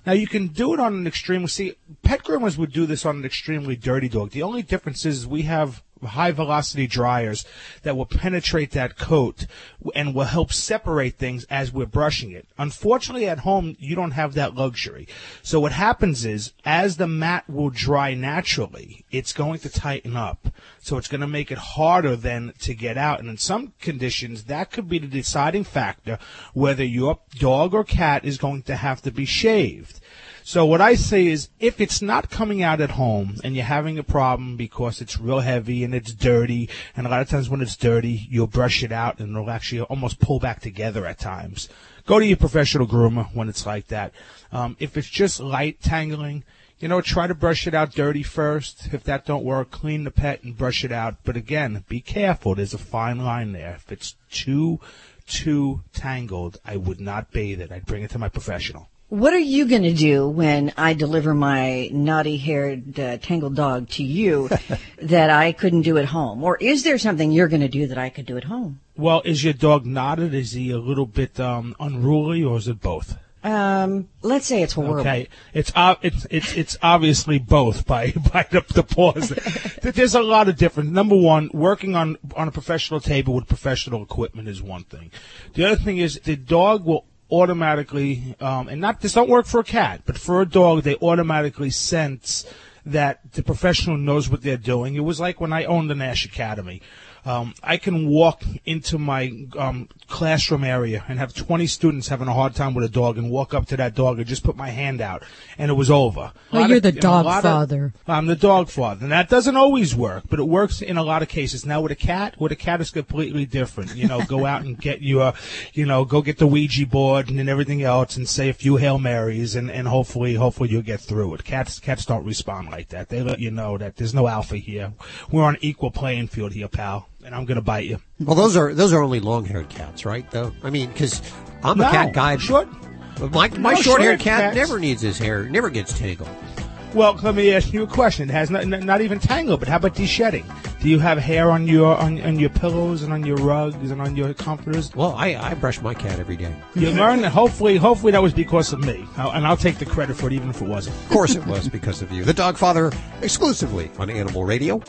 Now you can do it on an extremely, see, pet groomers would do this on an extremely dirty dog. The only difference is we have high velocity dryers that will penetrate that coat and will help separate things as we're brushing it. Unfortunately at home, you don't have that luxury. So what happens is as the mat will dry naturally, it's going to tighten up. So it's going to make it harder then to get out. And in some conditions, that could be the deciding factor whether your dog or cat is going to have to be shaved. So what I say is, if it's not coming out at home and you're having a problem because it's real heavy and it's dirty, and a lot of times when it's dirty, you'll brush it out and it'll actually almost pull back together at times. Go to your professional groomer when it's like that. Um, if it's just light tangling, you know, try to brush it out dirty first. If that don't work, clean the pet and brush it out. But again, be careful. There's a fine line there. If it's too, too tangled, I would not bathe it. I'd bring it to my professional. What are you going to do when I deliver my naughty haired uh, tangled dog to you that I couldn't do at home? Or is there something you're going to do that I could do at home? Well, is your dog knotted? Is he a little bit um, unruly, or is it both? Um, let's say it's horrible. Okay, it's ob- it's it's it's obviously both by by the, the pause. There's a lot of different. Number one, working on on a professional table with professional equipment is one thing. The other thing is the dog will automatically, um, and not this don't work for a cat, but for a dog, they automatically sense that the professional knows what they're doing. It was like when I owned the Nash Academy. Um, I can walk into my um, classroom area and have 20 students having a hard time with a dog and walk up to that dog and just put my hand out and it was over. Well, you're of- the you know, a dog lot of- father. I'm the dog father, and that doesn't always work, but it works in a lot of cases. Now with a cat, with a cat is completely different. You know, go out and get your, you know, go get the Ouija board and then everything else, and say a few hail marys, and and hopefully, hopefully you'll get through it. Cats, cats don't respond like that. They let you know that there's no alpha here. We're on equal playing field here, pal, and I'm gonna bite you. Well, those are those are only long-haired cats, right? Though I mean, because I'm a cat guy. short- My my No, short-haired cat cats. never needs his hair, never gets tangled. Well, let me ask you a question. It has not, not not even tangled, but how about de-shedding? Do you have hair on your on, on your pillows and on your rugs and on your comforters? Well, I, I brush my cat every day. You learn that hopefully hopefully that was because of me, I'll- and I'll take the credit for it even if it wasn't. Of course, it was because of you. The Dog Father, exclusively on Animal Radio.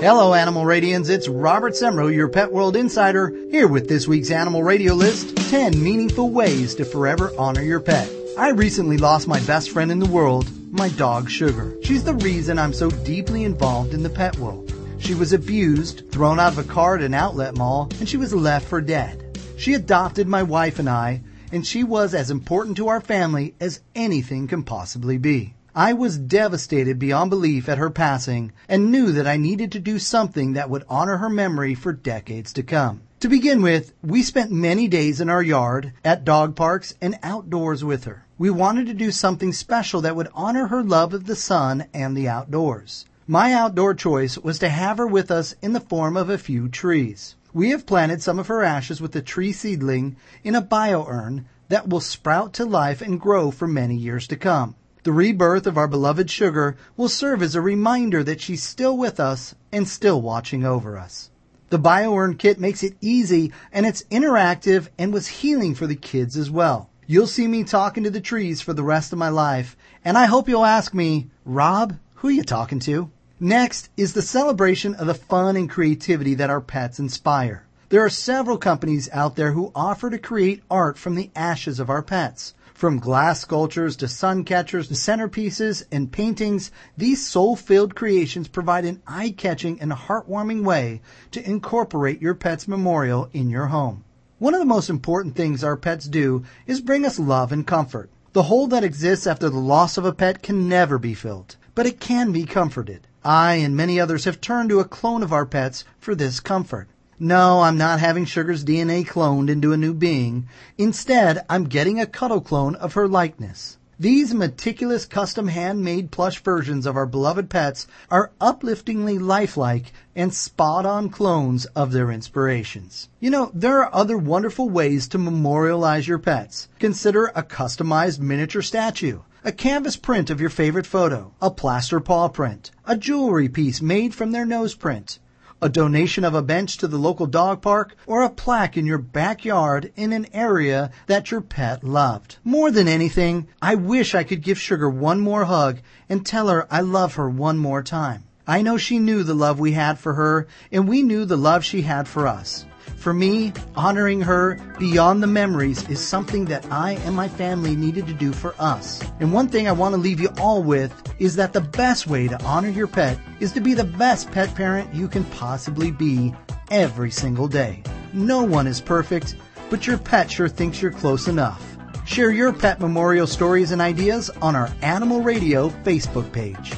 Hello, Animal Radians. It's Robert Semrow, your Pet World Insider, here with this week's Animal Radio list 10 meaningful ways to forever honor your pet. I recently lost my best friend in the world, my dog Sugar. She's the reason I'm so deeply involved in the pet world. She was abused, thrown out of a car at an outlet mall, and she was left for dead. She adopted my wife and I, and she was as important to our family as anything can possibly be. I was devastated beyond belief at her passing and knew that I needed to do something that would honor her memory for decades to come. To begin with, we spent many days in our yard, at dog parks, and outdoors with her. We wanted to do something special that would honor her love of the sun and the outdoors. My outdoor choice was to have her with us in the form of a few trees. We have planted some of her ashes with a tree seedling in a bio urn that will sprout to life and grow for many years to come. The rebirth of our beloved Sugar will serve as a reminder that she's still with us and still watching over us. The BioUrn kit makes it easy and it's interactive and was healing for the kids as well. You'll see me talking to the trees for the rest of my life, and I hope you'll ask me, Rob, who you talking to? Next is the celebration of the fun and creativity that our pets inspire. There are several companies out there who offer to create art from the ashes of our pets. From glass sculptures to sun catchers to centerpieces and paintings, these soul-filled creations provide an eye-catching and heartwarming way to incorporate your pet's memorial in your home. One of the most important things our pets do is bring us love and comfort. The hole that exists after the loss of a pet can never be filled, but it can be comforted. I and many others have turned to a clone of our pets for this comfort. No, I'm not having Sugar's DNA cloned into a new being. Instead, I'm getting a cuddle clone of her likeness. These meticulous custom handmade plush versions of our beloved pets are upliftingly lifelike and spot on clones of their inspirations. You know, there are other wonderful ways to memorialize your pets. Consider a customized miniature statue a canvas print of your favorite photo, a plaster paw print, a jewelry piece made from their nose print, a donation of a bench to the local dog park, or a plaque in your backyard in an area that your pet loved. More than anything, I wish I could give Sugar one more hug and tell her I love her one more time. I know she knew the love we had for her, and we knew the love she had for us. For me, honoring her beyond the memories is something that I and my family needed to do for us. And one thing I want to leave you all with is that the best way to honor your pet is to be the best pet parent you can possibly be every single day. No one is perfect, but your pet sure thinks you're close enough. Share your pet memorial stories and ideas on our Animal Radio Facebook page.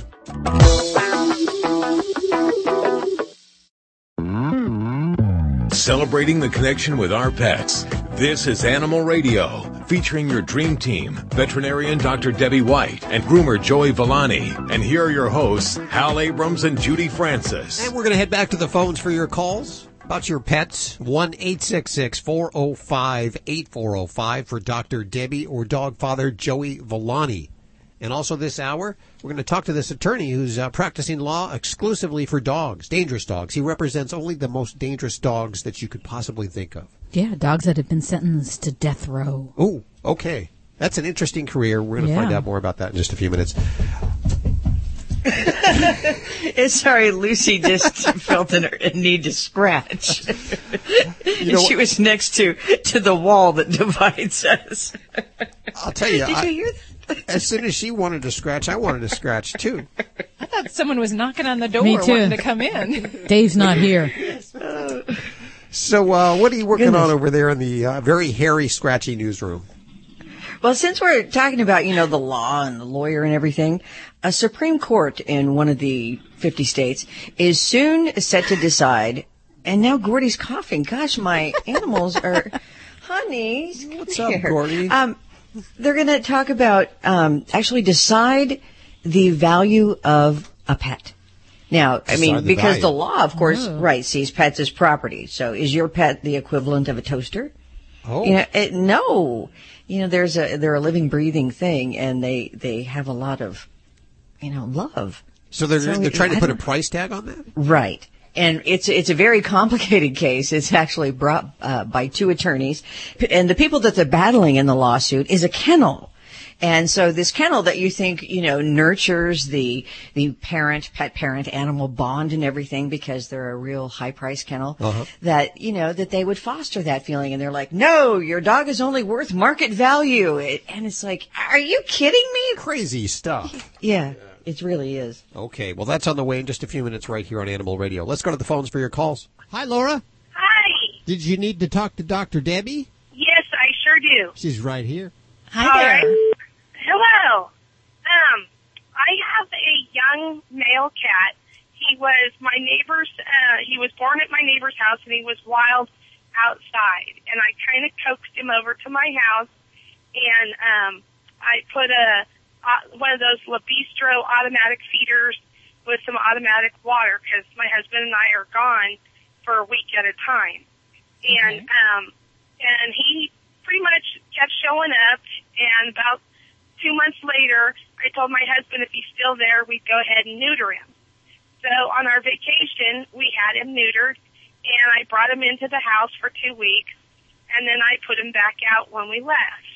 Celebrating the connection with our pets. This is Animal Radio, featuring your dream team, veterinarian Dr. Debbie White and groomer Joey Villani. And here are your hosts, Hal Abrams and Judy Francis. And we're going to head back to the phones for your calls about your pets. 1 405 8405 for Dr. Debbie or dog father Joey Villani. And also this hour, we're going to talk to this attorney who's uh, practicing law exclusively for dogs, dangerous dogs. He represents only the most dangerous dogs that you could possibly think of. Yeah, dogs that have been sentenced to death row. Oh, okay. That's an interesting career. We're going to Yeah. find out more about that in just a few minutes. Sorry, Lucy just felt a a need to scratch. You know she was next to to the wall that divides us. I'll tell you, Did I- you hear that? As soon as she wanted to scratch, I wanted to scratch too. I thought someone was knocking on the door Me too. wanting to come in. Dave's not here. So, uh, what are you working Goodness. on over there in the uh, very hairy, scratchy newsroom? Well, since we're talking about, you know, the law and the lawyer and everything, a Supreme Court in one of the 50 states is soon set to decide, and now Gordy's coughing. Gosh, my animals are, honey. What's up, Gordy? Um, they're going to talk about, um, actually decide the value of a pet. Now, I mean, the because value. the law, of course, Oh. right, sees pets as property. So is your pet the equivalent of a toaster? Oh, You know, it, no. You know, there's a they're a living, breathing thing, and they they have a lot of, you know, love. so they're So, they're trying to put a price tag on that. Right. And it's it's a very complicated case. It's actually brought uh, by two attorneys, and the people that they're battling in the lawsuit is a kennel. And so this kennel that you think you know nurtures the the parent pet parent animal bond and everything because they're a real high price kennel Uh-huh. that you know that they would foster that feeling and they're like no your dog is only worth market value it, and it's like are you kidding me Crazy stuff. yeah it really is Okay, well, that's on the way in just a few minutes right here on Animal Radio. Let's go to the phones for your calls. Hi, Laura. Hi. Did you need to talk to Dr. Debbie? Yes, I sure do? She's right here. Hi All there. right. Hello. Um, I have a young male cat. He was my neighbor's. Uh, he was born at my neighbor's house, and he was wild outside. And I kind of coaxed him over to my house, and um, I put a uh, one of those Le Bistro automatic feeders with some automatic water because my husband and I are gone for a week at a time. And um, and he pretty much kept showing up. And about two months later, I told my husband if he's still there, we'd go ahead and neuter him. So on our vacation, we had him neutered, and I brought him into the house for two weeks, and then I put him back out when we left.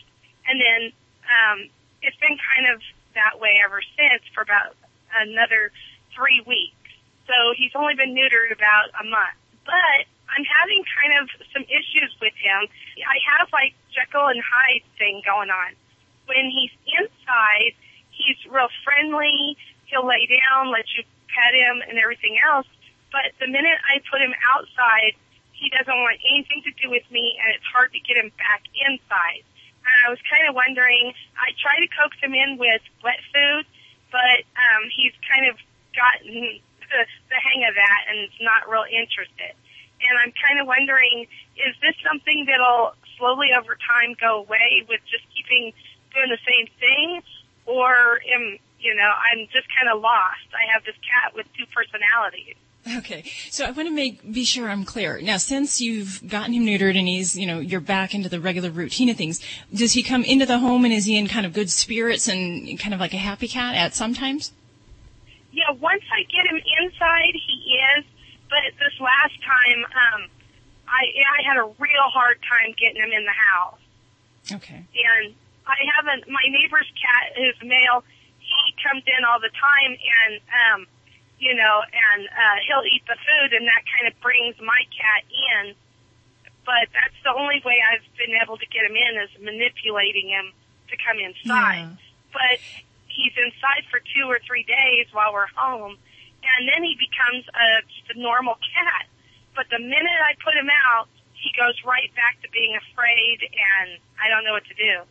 And then um, it's been kind of that way ever since for about another three weeks. So he's only been neutered about a month. But I'm having kind of some issues with him. I have like Jekyll and Hyde thing going on. When he's inside, he's real friendly. He'll lay down, let you pet him and everything else. But the minute I put him outside, he doesn't want anything to do with me and it's hard to get him back inside. I was kind of wondering, I try to coax him in with wet food, but um, he's kind of gotten the, the hang of that and is not real interested. And I'm kind of wondering, is this something that'll slowly over time go away with just keeping doing the same thing? Or am, you know, I'm just kind of lost. I have this cat with two personalities. Okay, so I want to make be sure I'm clear. Now, since you've gotten him neutered and he's, you know, you're back into the regular routine of things, does he come into the home and is he in kind of good spirits and kind of like a happy cat at sometimes? Yeah, once I get him inside, he is. But this last time, um, I I had a real hard time getting him in the house. Okay. And I haven't. My neighbor's cat, who's male, he comes in all the time, and um, you know, and uh, he'll eat the food, and that kind of brings my cat in. But that's the only way I've been able to get him in is manipulating him to come inside. But he's inside for two or three days while we're home, and then he becomes a just a normal cat. But the minute I put him out, he goes right back to being afraid, and I don't know what to do.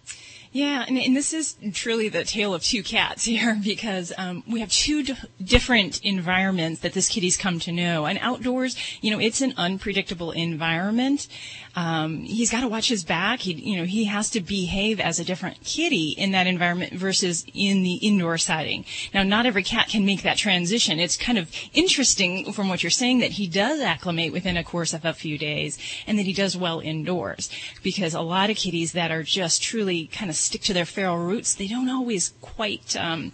Yeah, and, and this is truly the tale of two cats here because um, we have two d- different environments that this kitty's come to know. And outdoors, you know, it's an unpredictable environment. Um, he's got to watch his back. He, you know, he has to behave as a different kitty in that environment versus in the indoor setting. Now, not every cat can make that transition. It's kind of interesting from what you're saying that he does acclimate within a course of a few days and that he does well indoors because a lot of kitties that are just truly kind of stick to their feral roots, they don't always quite um,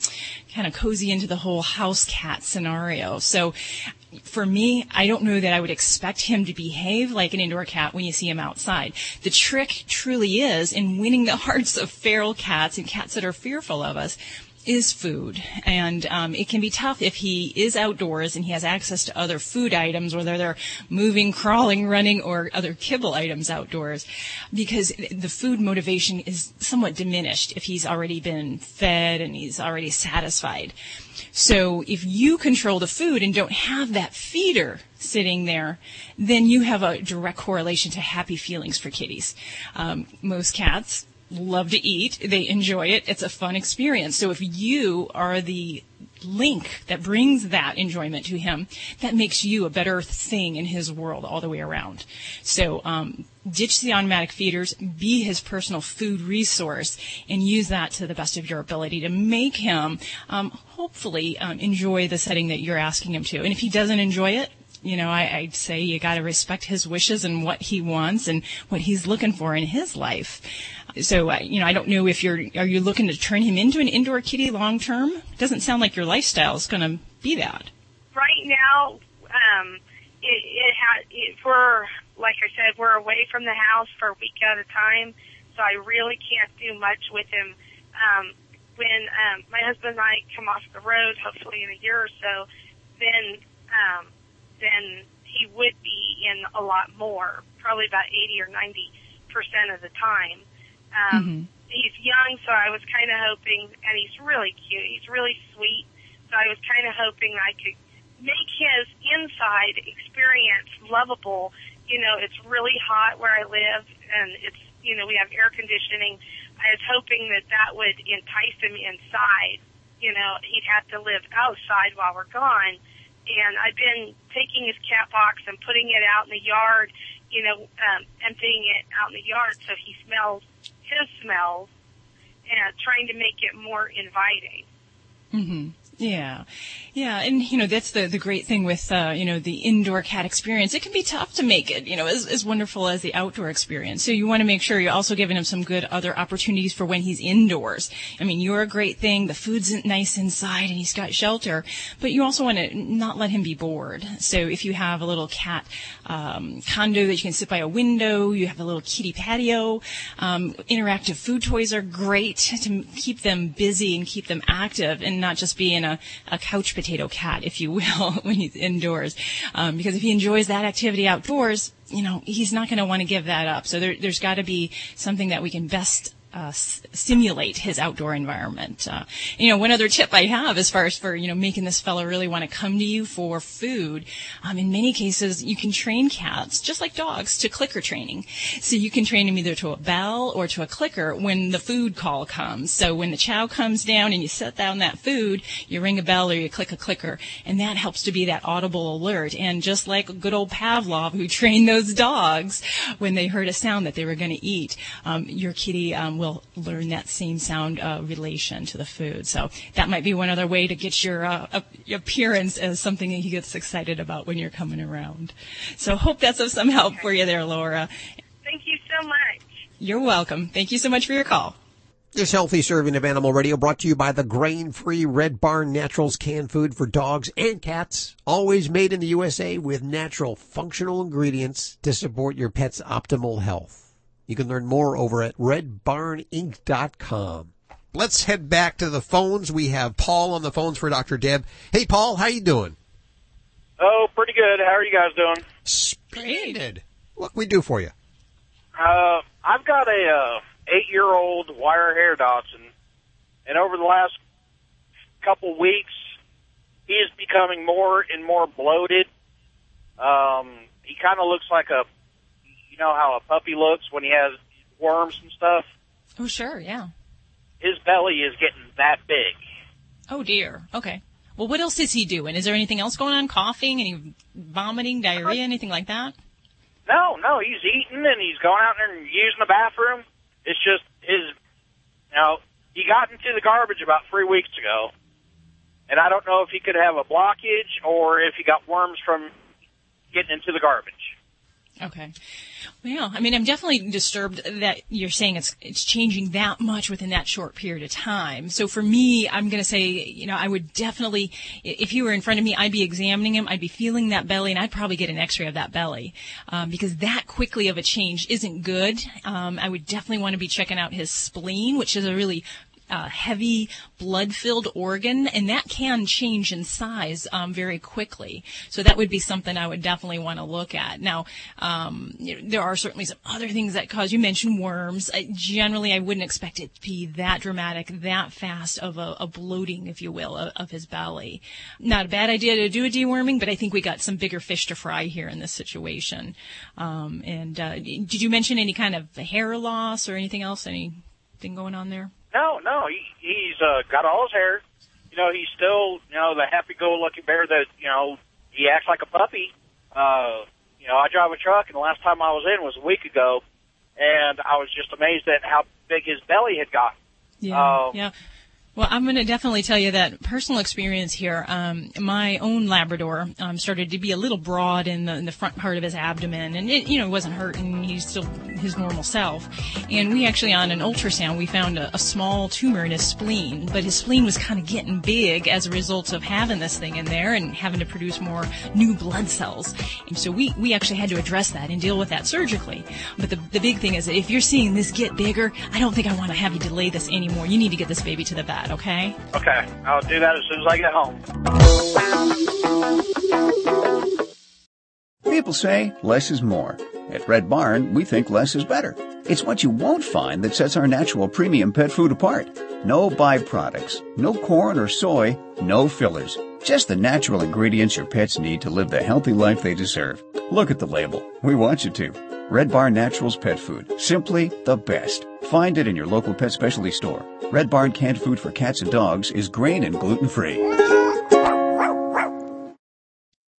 kind of cozy into the whole house cat scenario. So for me, I don't know that I would expect him to behave like an indoor cat when you see him outside. The trick truly is in winning the hearts of feral cats and cats that are fearful of us is food. And um, it can be tough if he is outdoors and he has access to other food items, whether they're moving, crawling, running, or other kibble items outdoors, because the food motivation is somewhat diminished if he's already been fed and he's already satisfied. So if you control the food and don't have that feeder sitting there, then you have a direct correlation to happy feelings for kitties. Um, most cats love to eat. They enjoy it. It's a fun experience. So if you are the link that brings that enjoyment to him, that makes you a better thing in his world all the way around. So um, ditch the automatic feeders, be his personal food resource, and use that to the best of your ability to make him um, hopefully um, enjoy the setting that you're asking him to. And if he doesn't enjoy it, you know, I, I'd say you got to respect his wishes and what he wants and what he's looking for in his life. So, uh, you know, I don't know if you're are you looking to turn him into an indoor kitty long term? Doesn't sound like your lifestyle is going to be that. Right now, um, it, it ha- it, we're like I said, we're away from the house for a week at a time, so I really can't do much with him. Um, when um, my husband and I come off the road, hopefully in a year or so, then um, then he would be in a lot more, probably about 80 or 90 percent of the time. Um, Mm-hmm. He's young, so I was kind of hoping, and he's really cute. He's really sweet, so I was kind of hoping I could make his inside experience lovable. You know, it's really hot where I live, and it's you know, we have air conditioning. I was hoping that that would entice him inside. You know, he'd have to live outside while we're gone. And I've been taking his cat box and putting it out in the yard, you know, um, emptying it out in the yard so he smells his smells and trying to make it more inviting. Mm-hmm. Yeah. Yeah. And, you know, that's the, the great thing with, uh, you know, the indoor cat experience. It can be tough to make it, you know, as, as wonderful as the outdoor experience. So you want to make sure you're also giving him some good other opportunities for when he's indoors. I mean, you're a great thing. The food's nice inside and he's got shelter, but you also want to not let him be bored. So if you have a little cat, um, condo that you can sit by a window, you have a little kitty patio, um, interactive food toys are great to keep them busy and keep them active and not just be in a, a couch potato cat, if you will, when he's indoors. Um, because if he enjoys that activity outdoors, you know, he's not going to want to give that up. So there, there's got to be something that we can best uh, s- stimulate his outdoor environment. Uh, you know, one other tip I have as far as for, you know, making this fellow really want to come to you for food, um, in many cases, you can train cats, just like dogs, to clicker training. So you can train them either to a bell or to a clicker when the food call comes. So when the chow comes down and you set down that food, you ring a bell or you click a clicker, and that helps to be that audible alert. And just like good old Pavlov, who trained those dogs when they heard a sound that they were going to eat, um, your kitty um, will learn that same sound uh, relation to the food. So that might be one other way to get your uh, appearance as something that he gets excited about when you're coming around. So hope that's of some help for you there, Laura. Thank you so much. You're welcome. Thank you so much for your call. This healthy serving of Animal Radio brought to you by the grain-free Red Barn Naturals canned food for dogs and cats. Always made in the USA with natural functional ingredients to support your pet's optimal health. You can learn more over at redbarninc.com. Let's head back to the phones. We have Paul on the phones for Dr. Deb. Hey, Paul, how you doing? Oh, pretty good. How are you guys doing? Splendid. What can we do for you? Uh, I've got a uh, eight-year-old wire hair Dachshund, and over the last couple weeks, he is becoming more and more bloated. Um, he kind of looks like a, you know how a puppy looks when he has worms and stuff. Oh, sure, yeah. His belly is getting that big. Oh dear. Okay. Well, what else is he doing? Is there anything else going on? Coughing? Any vomiting, diarrhea, uh-huh. anything like that? No, no, he's eating and he's going out there and using the bathroom. It's just his, you know, he got into the garbage about three weeks ago, and I don't know if he could have a blockage or if he got worms from getting into the garbage. Okay. Well, I mean, I'm definitely disturbed that you're saying it's it's changing that much within that short period of time. So for me, I'm going to say, you know, I would definitely, if you were in front of me, I'd be examining him, I'd be feeling that belly, and I'd probably get an X-ray of that belly um, because that quickly of a change isn't good. Um, I would definitely want to be checking out his spleen, which is a really uh, heavy blood-filled organ, and that can change in size um, very quickly. So that would be something I would definitely want to look at. Now, um, there are certainly some other things that cause. You mentioned worms. Generally, I wouldn't expect it to be that dramatic, that fast of a, a bloating, if you will, of, of, his belly. Not a bad idea to do a deworming, but I think we got some bigger fish to fry here in this situation. Um, and uh, did you mention any kind of hair loss or anything else? Anything going on there? No, no, he, he's uh, got all his hair. You know, he's still, you know, the happy-go-lucky bear that, you know, he acts like a puppy. Uh, you know, I drive a truck, and the last time I was in was a week ago, and I was just amazed at how big his belly had gotten. Yeah, um, yeah. Well, I'm going to definitely tell you that personal experience here. Um, my own Labrador um, started to be a little broad in the, in the front part of his abdomen, and it, you know, wasn't hurting. He's still his normal self. And we actually, on an ultrasound, we found a, a small tumor in his spleen, but his spleen was kind of getting big as a result of having this thing in there and having to produce more new blood cells. And so we, we actually had to address that and deal with that surgically. But the, the big thing is that if you're seeing this get bigger, I don't think I want to have you delay this anymore. You need to get this baby to the vet okay? Okay, I'll do that as soon as I get home. People say less is more. At Red Barn, we think less is better. It's what you won't find that sets our natural premium pet food apart. No byproducts, no corn or soy, no fillers. Just the natural ingredients your pets need to live the healthy life they deserve. Look at the label. We want you to. Red Barn Naturals Pet Food. Simply the best. Find it in your local pet specialty store. Red Barn canned food for cats and dogs is grain and gluten free.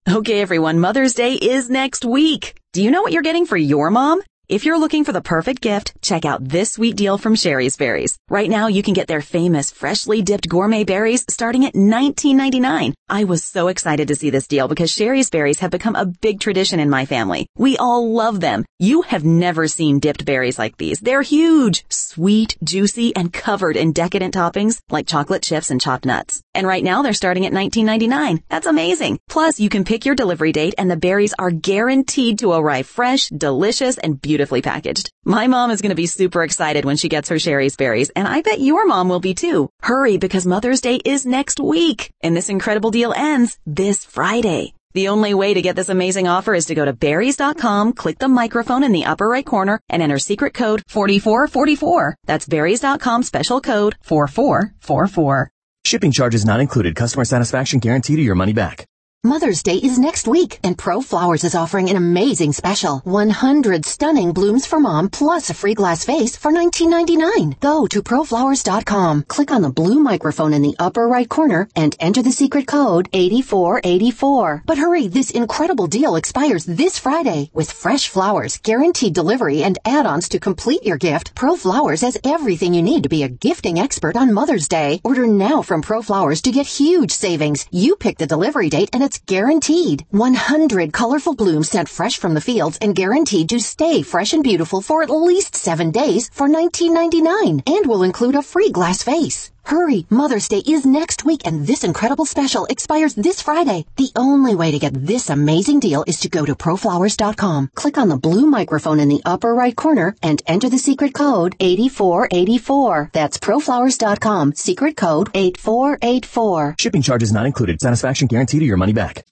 Okay, everyone, Mother's Day is next week. Do you know what you're getting for your mom? If you're looking for the perfect gift, check out this sweet deal from Shari's Berries. Right now, you can get their famous freshly dipped gourmet berries starting at $19.99. I was so excited to see this deal because Shari's Berries have become a big tradition in my family. We all love them. You have never seen dipped berries like these. They're huge, sweet, juicy, and covered in decadent toppings like chocolate chips and chopped nuts. And right now, they're starting at $19.99. That's amazing. Plus, you can pick your delivery date and the berries are guaranteed to arrive fresh, delicious, and beautifully packaged. My mom is going to be super excited when she gets her Shari's berries, and I bet your mom will be too. Hurry because Mother's Day is next week, and this incredible deal ends this Friday. The only way to get this amazing offer is to go to berries.com, click the microphone in the upper right corner, and enter secret code 4444. That's berries.com special code 4444. Shipping charges not included. Customer satisfaction guaranteed or your money back. Mother's Day is next week, and Pro Flowers is offering an amazing special. 100 stunning blooms for mom plus a free glass vase for $19.99. Go to proflowers.com, click on the blue microphone in the upper right corner, and enter the secret code 8484. But hurry, this incredible deal expires this Friday. With fresh flowers, guaranteed delivery, and add-ons to complete your gift, Pro Flowers has everything you need to be a gifting expert on Mother's Day. Order now from Pro Flowers to get huge savings. You pick the delivery date and it's guaranteed. 100 colorful blooms sent fresh from the fields and guaranteed to stay fresh and beautiful for at least seven days for $19.99 and will include a free glass vase. Hurry, Mother's Day is next week and this incredible special expires this Friday. The only way to get this amazing deal is to go to proflowers.com, click on the blue microphone in the upper right corner and enter the secret code 8484. That's proflowers.com, secret code 8484. Shipping charges not included. Satisfaction guaranteed or your money back.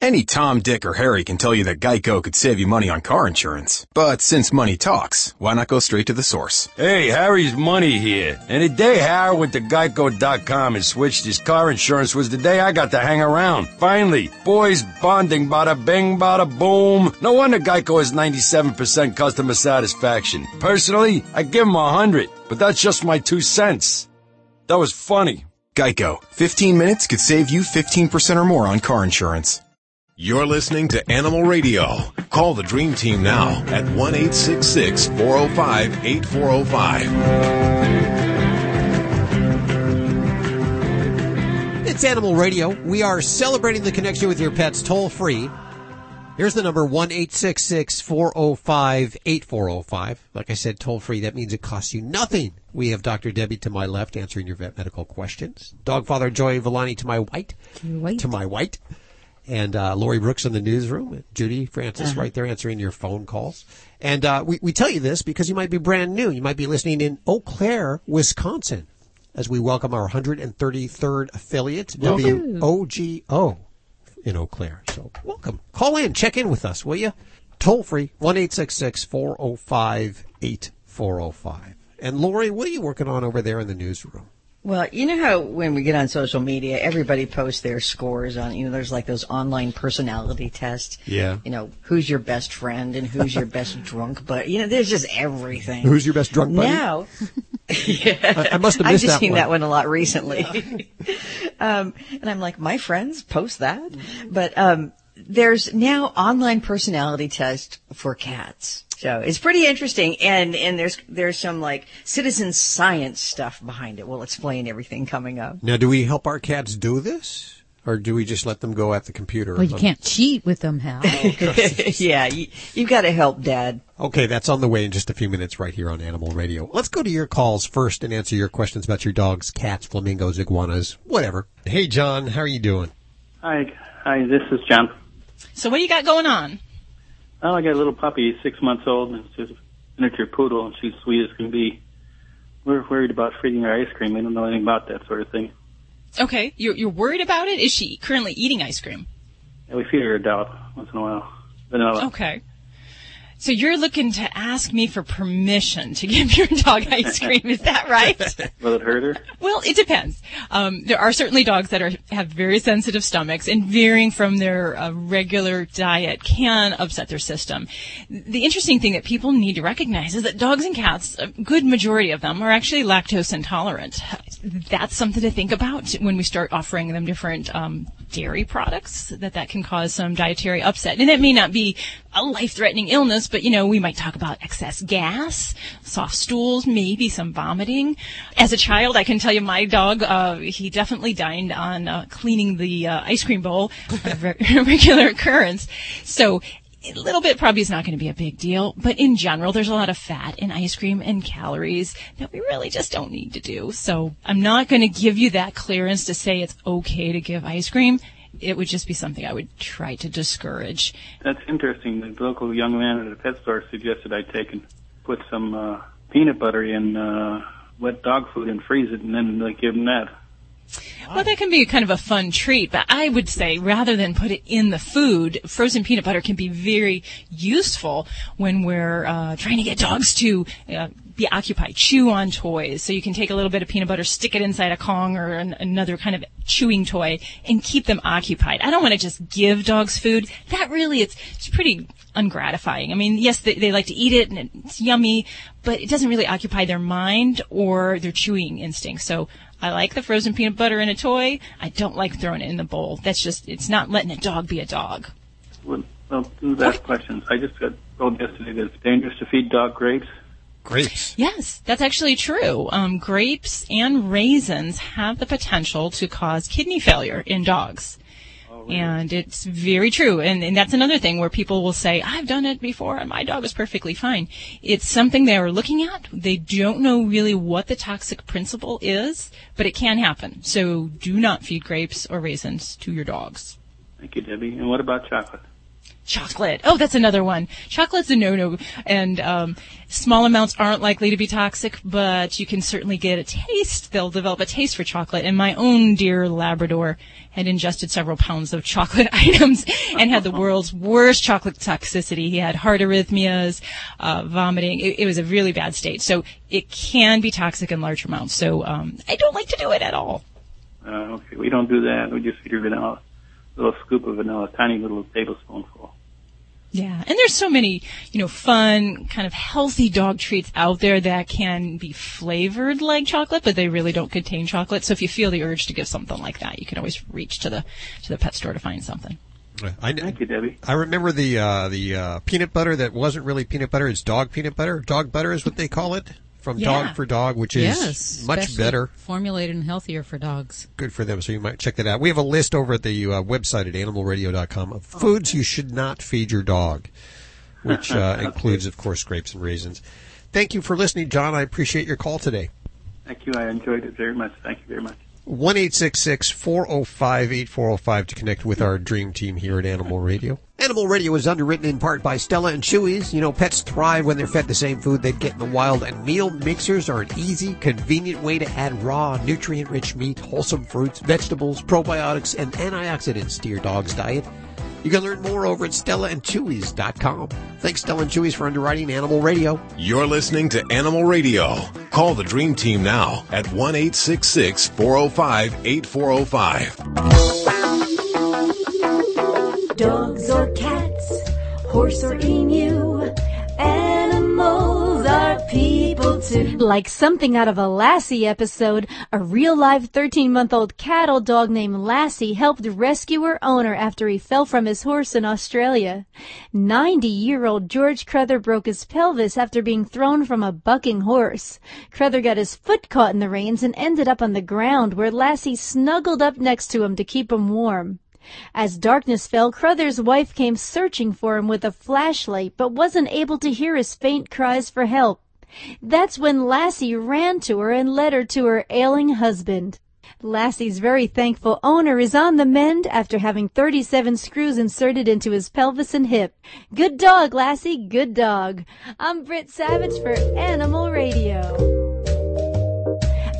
Any Tom, Dick, or Harry can tell you that Geico could save you money on car insurance. But since money talks, why not go straight to the source? Hey, Harry's money here. And the day Harry went to Geico.com and switched his car insurance was the day I got to hang around. Finally, boys bonding bada bing bada boom. No wonder Geico has 97% customer satisfaction. Personally, I give him a 100, but that's just my two cents. That was funny. Geico. 15 minutes could save you 15% or more on car insurance. You're listening to Animal Radio. Call the Dream Team now at 1 405 8405. It's Animal Radio. We are celebrating the connection with your pets toll free. Here's the number 1 405 8405. Like I said, toll free. That means it costs you nothing. We have Dr. Debbie to my left answering your vet medical questions. Dog Father Joey Villani to my white. To my right and uh, Lori Brooks in the newsroom, Judy Francis uh-huh. right there answering your phone calls. And uh, we, we tell you this because you might be brand new. You might be listening in Eau Claire, Wisconsin, as we welcome our 133rd affiliate, WOGO in Eau Claire. So welcome. Call in, check in with us, will you? Toll free, 1 405 8405. And Lori, what are you working on over there in the newsroom? Well, you know how when we get on social media, everybody posts their scores on, you know, there's like those online personality tests. Yeah. You know, who's your best friend and who's your best drunk But You know, there's just everything. Who's your best drunk buddy? Now, yeah. I, I, must have missed I've just that seen one. that one a lot recently. um, and I'm like, my friends post that? But, um, there's now online personality test for cats. So it's pretty interesting, and and there's there's some like citizen science stuff behind it. We'll explain everything coming up. Now, do we help our cats do this, or do we just let them go at the computer? Well, you can't cheat with them, Hal. Oh, yeah, you, you've got to help Dad. Okay, that's on the way in just a few minutes right here on Animal Radio. Let's go to your calls first and answer your questions about your dogs, cats, flamingos, iguanas, whatever. Hey, John, how are you doing? Hi, hi. This is John. So what do you got going on? Oh, I got a little puppy, six months old, and it's just a miniature poodle, and she's sweet as can be. We're worried about feeding her ice cream. We don't know anything about that sort of thing. Okay, you're you're worried about it. Is she currently eating ice cream? Yeah, we feed her a dollop once in a while. Vanilla. Okay. So you're looking to ask me for permission to give your dog ice cream, is that right? Will it hurt her? Well, it depends. Um, there are certainly dogs that are have very sensitive stomachs, and veering from their uh, regular diet can upset their system. The interesting thing that people need to recognize is that dogs and cats, a good majority of them, are actually lactose intolerant. That's something to think about when we start offering them different um, dairy products. That that can cause some dietary upset, and it may not be a life-threatening illness, but you know we might talk about excess gas, soft stools, maybe some vomiting. As a child, I can tell you my dog, uh, he definitely dined on uh, cleaning the uh, ice cream bowl, a regular occurrence. So a little bit probably is not going to be a big deal, but in general, there's a lot of fat in ice cream and calories that we really just don't need to do. So I'm not going to give you that clearance to say it's okay to give ice cream. It would just be something I would try to discourage. That's interesting. The local young man at a pet store suggested I take and put some uh, peanut butter in uh, wet dog food and freeze it, and then like give him that. Well, that can be kind of a fun treat, but I would say rather than put it in the food, frozen peanut butter can be very useful when we're uh, trying to get dogs to uh, be occupied, chew on toys. So you can take a little bit of peanut butter, stick it inside a Kong or an, another kind of chewing toy, and keep them occupied. I don't want to just give dogs food. That really, it's it's pretty ungratifying. I mean, yes, they, they like to eat it and it's yummy, but it doesn't really occupy their mind or their chewing instincts. So I like the frozen peanut butter in a toy. I don't like throwing it in the bowl. That's just, it's not letting a dog be a dog. Well, well that's questions. I just got told yesterday that it's dangerous to feed dog grapes. Grapes. Yes, that's actually true. Um, grapes and raisins have the potential to cause kidney failure in dogs. And it's very true. And, and that's another thing where people will say, I've done it before and my dog was perfectly fine. It's something they are looking at. They don't know really what the toxic principle is, but it can happen. So do not feed grapes or raisins to your dogs. Thank you, Debbie. And what about chocolate? Chocolate. Oh, that's another one. Chocolate's a no-no, and um, small amounts aren't likely to be toxic, but you can certainly get a taste. They'll develop a taste for chocolate. And my own dear Labrador had ingested several pounds of chocolate items and had the world's worst chocolate toxicity. He had heart arrhythmias, uh, vomiting. It, it was a really bad state. So it can be toxic in large amounts. So um, I don't like to do it at all. Uh, okay, we don't do that. We just feed her vanilla, a little scoop of vanilla, tiny little tablespoonful. Yeah, and there's so many, you know, fun, kind of healthy dog treats out there that can be flavored like chocolate, but they really don't contain chocolate. So if you feel the urge to give something like that, you can always reach to the to the pet store to find something. I, Thank you, Debbie. I remember the uh, the uh, peanut butter that wasn't really peanut butter. It's dog peanut butter. Dog butter is what they call it from Yeah. Dog for Dog, which is yes, much better. formulated and healthier for dogs. Good for them. So you might check that out. We have a list over at the uh, website at animalradio.com of foods you should not feed your dog, which uh, includes, of course, grapes and raisins. Thank you for listening, John. I appreciate your call today. Thank you. I enjoyed it very much. Thank you very much. One eight six six four zero five eight four zero five to connect with our dream team here at Animal Radio. Animal Radio is underwritten in part by Stella and Chewy's. You know, pets thrive when they're fed the same food they'd get in the wild, and meal mixers are an easy, convenient way to add raw, nutrient-rich meat, wholesome fruits, vegetables, probiotics, and antioxidants to your dog's diet. You can learn more over at stellaandchewys.com. Thanks, Stella and Chewy's, for underwriting Animal Radio. You're listening to Animal Radio. Call the Dream Team now at 1 866 405 8405. Dogs or cats, horse or emu, Like something out of a Lassie episode, a real live 13 month old cattle dog named Lassie helped rescue her owner after he fell from his horse in Australia. 90 year old George Cruther broke his pelvis after being thrown from a bucking horse. Cruther got his foot caught in the reins and ended up on the ground where Lassie snuggled up next to him to keep him warm. As darkness fell, Cruther's wife came searching for him with a flashlight, but wasn't able to hear his faint cries for help. That's when Lassie ran to her and led her to her ailing husband. Lassie's very thankful owner is on the mend after having 37 screws inserted into his pelvis and hip. Good dog, Lassie, good dog. I'm Britt Savage for Animal Radio.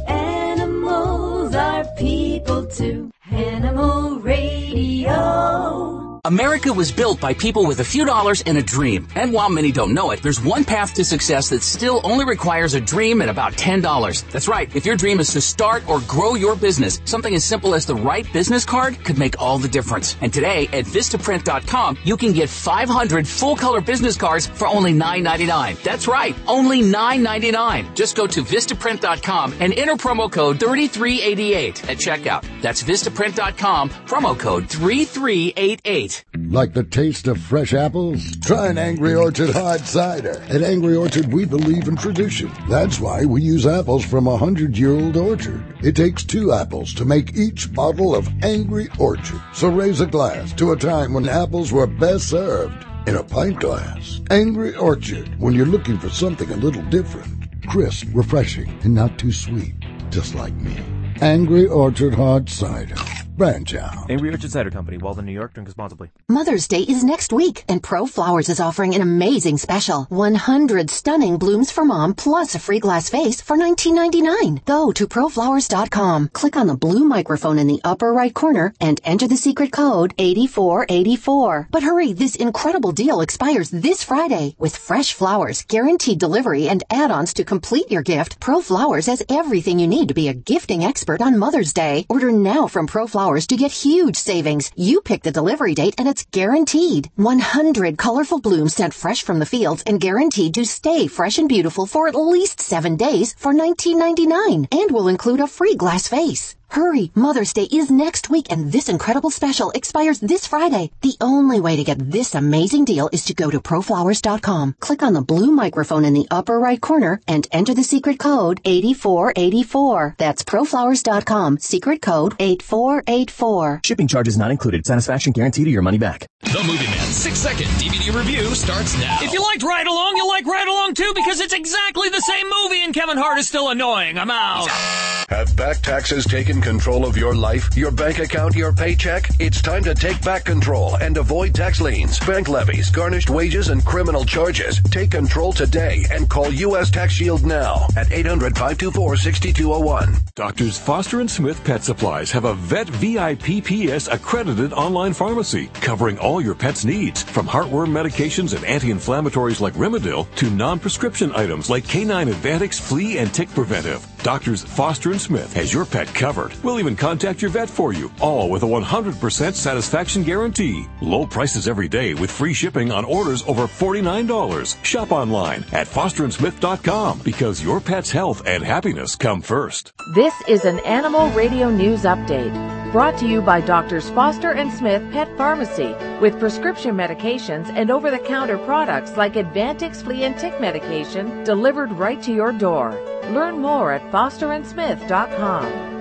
Animals are people too. Animal Radio. America was built by people with a few dollars and a dream. And while many don't know it, there's one path to success that still only requires a dream and about $10. That's right. If your dream is to start or grow your business, something as simple as the right business card could make all the difference. And today at Vistaprint.com, you can get 500 full color business cards for only $9.99. That's right. Only $9.99. Just go to Vistaprint.com and enter promo code 3388 at checkout. That's Vistaprint.com, promo code 3388. Like the taste of fresh apples? Try an Angry Orchard hard cider. At Angry Orchard, we believe in tradition. That's why we use apples from a hundred year old orchard. It takes two apples to make each bottle of Angry Orchard. So raise a glass to a time when apples were best served in a pint glass. Angry Orchard, when you're looking for something a little different. Crisp, refreshing, and not too sweet. Just like me. Angry Orchard Hard Cider. Branch out. Angry Orchard Cider Company, Walden, New York. Drink responsibly. Mother's Day is next week, and Pro Flowers is offering an amazing special. 100 stunning blooms for mom, plus a free glass vase for $19.99. Go to proflowers.com, click on the blue microphone in the upper right corner, and enter the secret code 8484. But hurry, this incredible deal expires this Friday. With fresh flowers, guaranteed delivery, and add-ons to complete your gift, Pro Flowers has everything you need to be a gifting expert on Mother's Day. Order now from Pro Flowers to get huge savings. You pick the delivery date and it's guaranteed. 100 colorful blooms sent fresh from the fields and guaranteed to stay fresh and beautiful for at least seven days for $19.99 and will include a free glass vase. Hurry, Mother's Day is next week and this incredible special expires this Friday. The only way to get this amazing deal is to go to proflowers.com, click on the blue microphone in the upper right corner and enter the secret code 8484. That's proflowers.com, secret code 8484. Shipping charges not included. Satisfaction guaranteed to your money back. The Movie Man six second DVD review starts now. If you liked Ride Along, you'll like Ride Along too because it's exactly the same movie and Kevin Hart is still annoying. I'm out. Have back taxes taken control of your life, your bank account, your paycheck? It's time to take back control and avoid tax liens, bank levies, garnished wages, and criminal charges. Take control today and call U.S. Tax Shield now at 800 524 6201. Doctors Foster and Smith Pet Supplies have a Vet VIPPS accredited online pharmacy covering all your pet's needs, from heartworm medications and anti-inflammatories like Rimadyl to non-prescription items like K9 Advantix Flea and Tick Preventive. Doctors Foster and Smith has your pet covered. We'll even contact your vet for you, all with a 100% satisfaction guarantee. Low prices every day with free shipping on orders over $49. Shop online at fosterandsmith.com because your pet's health and happiness come first. This is an Animal Radio News Update brought to you by Doctors Foster and Smith Pet Pharmacy with prescription medications and over-the-counter products like Advantix flea and tick medication delivered right to your door. Learn more at fosterandsmith.com.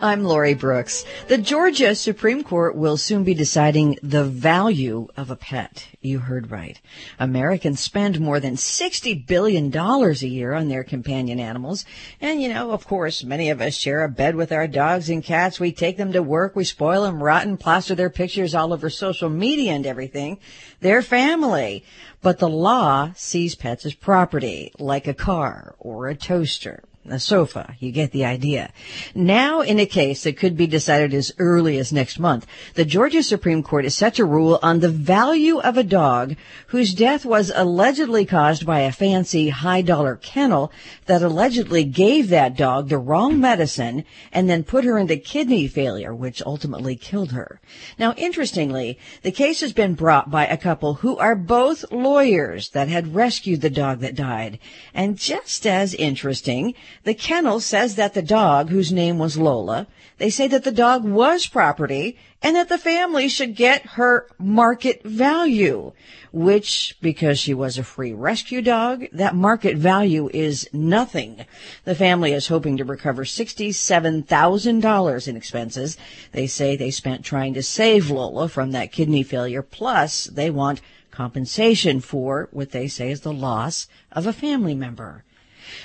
I'm Lori Brooks. The Georgia Supreme Court will soon be deciding the value of a pet. You heard right. Americans spend more than $60 billion a year on their companion animals. And, you know, of course, many of us share a bed with our dogs and cats. We take them to work. We spoil them rotten, plaster their pictures all over social media and everything. They're family. But the law sees pets as property, like a car or a toaster a sofa. You get the idea. Now, in a case that could be decided as early as next month, the Georgia Supreme Court is set to rule on the value of a dog whose death was allegedly caused by a fancy high dollar kennel that allegedly gave that dog the wrong medicine and then put her into kidney failure, which ultimately killed her. Now, interestingly, the case has been brought by a couple who are both lawyers that had rescued the dog that died. And just as interesting, the kennel says that the dog, whose name was Lola, they say that the dog was property and that the family should get her market value, which, because she was a free rescue dog, that market value is nothing. The family is hoping to recover $67,000 in expenses. They say they spent trying to save Lola from that kidney failure, plus they want compensation for what they say is the loss of a family member.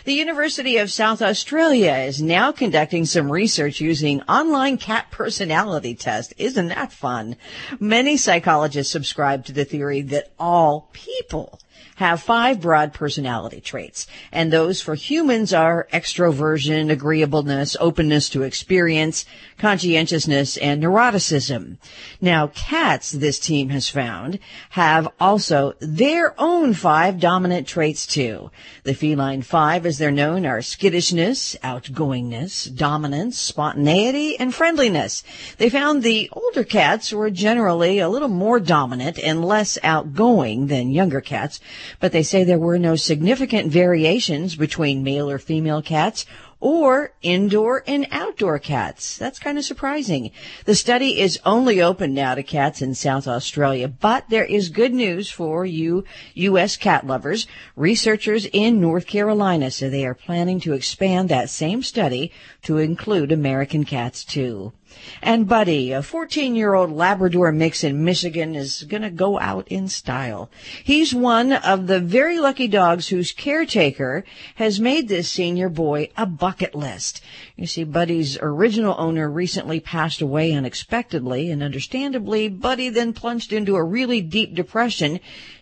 The University of South Australia is now conducting some research using online cat personality test. Isn't that fun? Many psychologists subscribe to the theory that all people have five broad personality traits. And those for humans are extroversion, agreeableness, openness to experience, conscientiousness, and neuroticism. Now, cats, this team has found, have also their own five dominant traits too. The feline five, as they're known, are skittishness, outgoingness, dominance, spontaneity, and friendliness. They found the older cats were generally a little more dominant and less outgoing than younger cats, but they say there were no significant variations between male or female cats or indoor and outdoor cats. That's kind of surprising. The study is only open now to cats in South Australia, but there is good news for you U.S. cat lovers. Researchers in North Carolina say they are planning to expand that same study to include American cats too. And Buddy, a 14 year old Labrador mix in Michigan, is going to go out in style. He's one of the very lucky dogs whose caretaker has made this senior boy a bucket list. You see, Buddy's original owner recently passed away unexpectedly, and understandably, Buddy then plunged into a really deep depression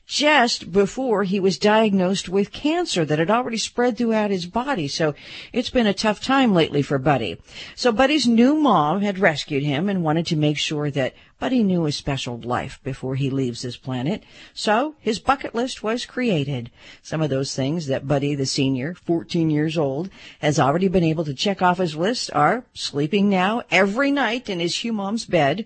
just before he was diagnosed with cancer that had already spread throughout his body. So it's been a tough time lately for Buddy. So Buddy's new mom had rescued him and wanted to make sure that Buddy knew his special life before he leaves this planet. So his bucket list was created. Some of those things that Buddy the senior, 14 years old, has already been able to check off his list are sleeping now every night in his Hugh mom's bed,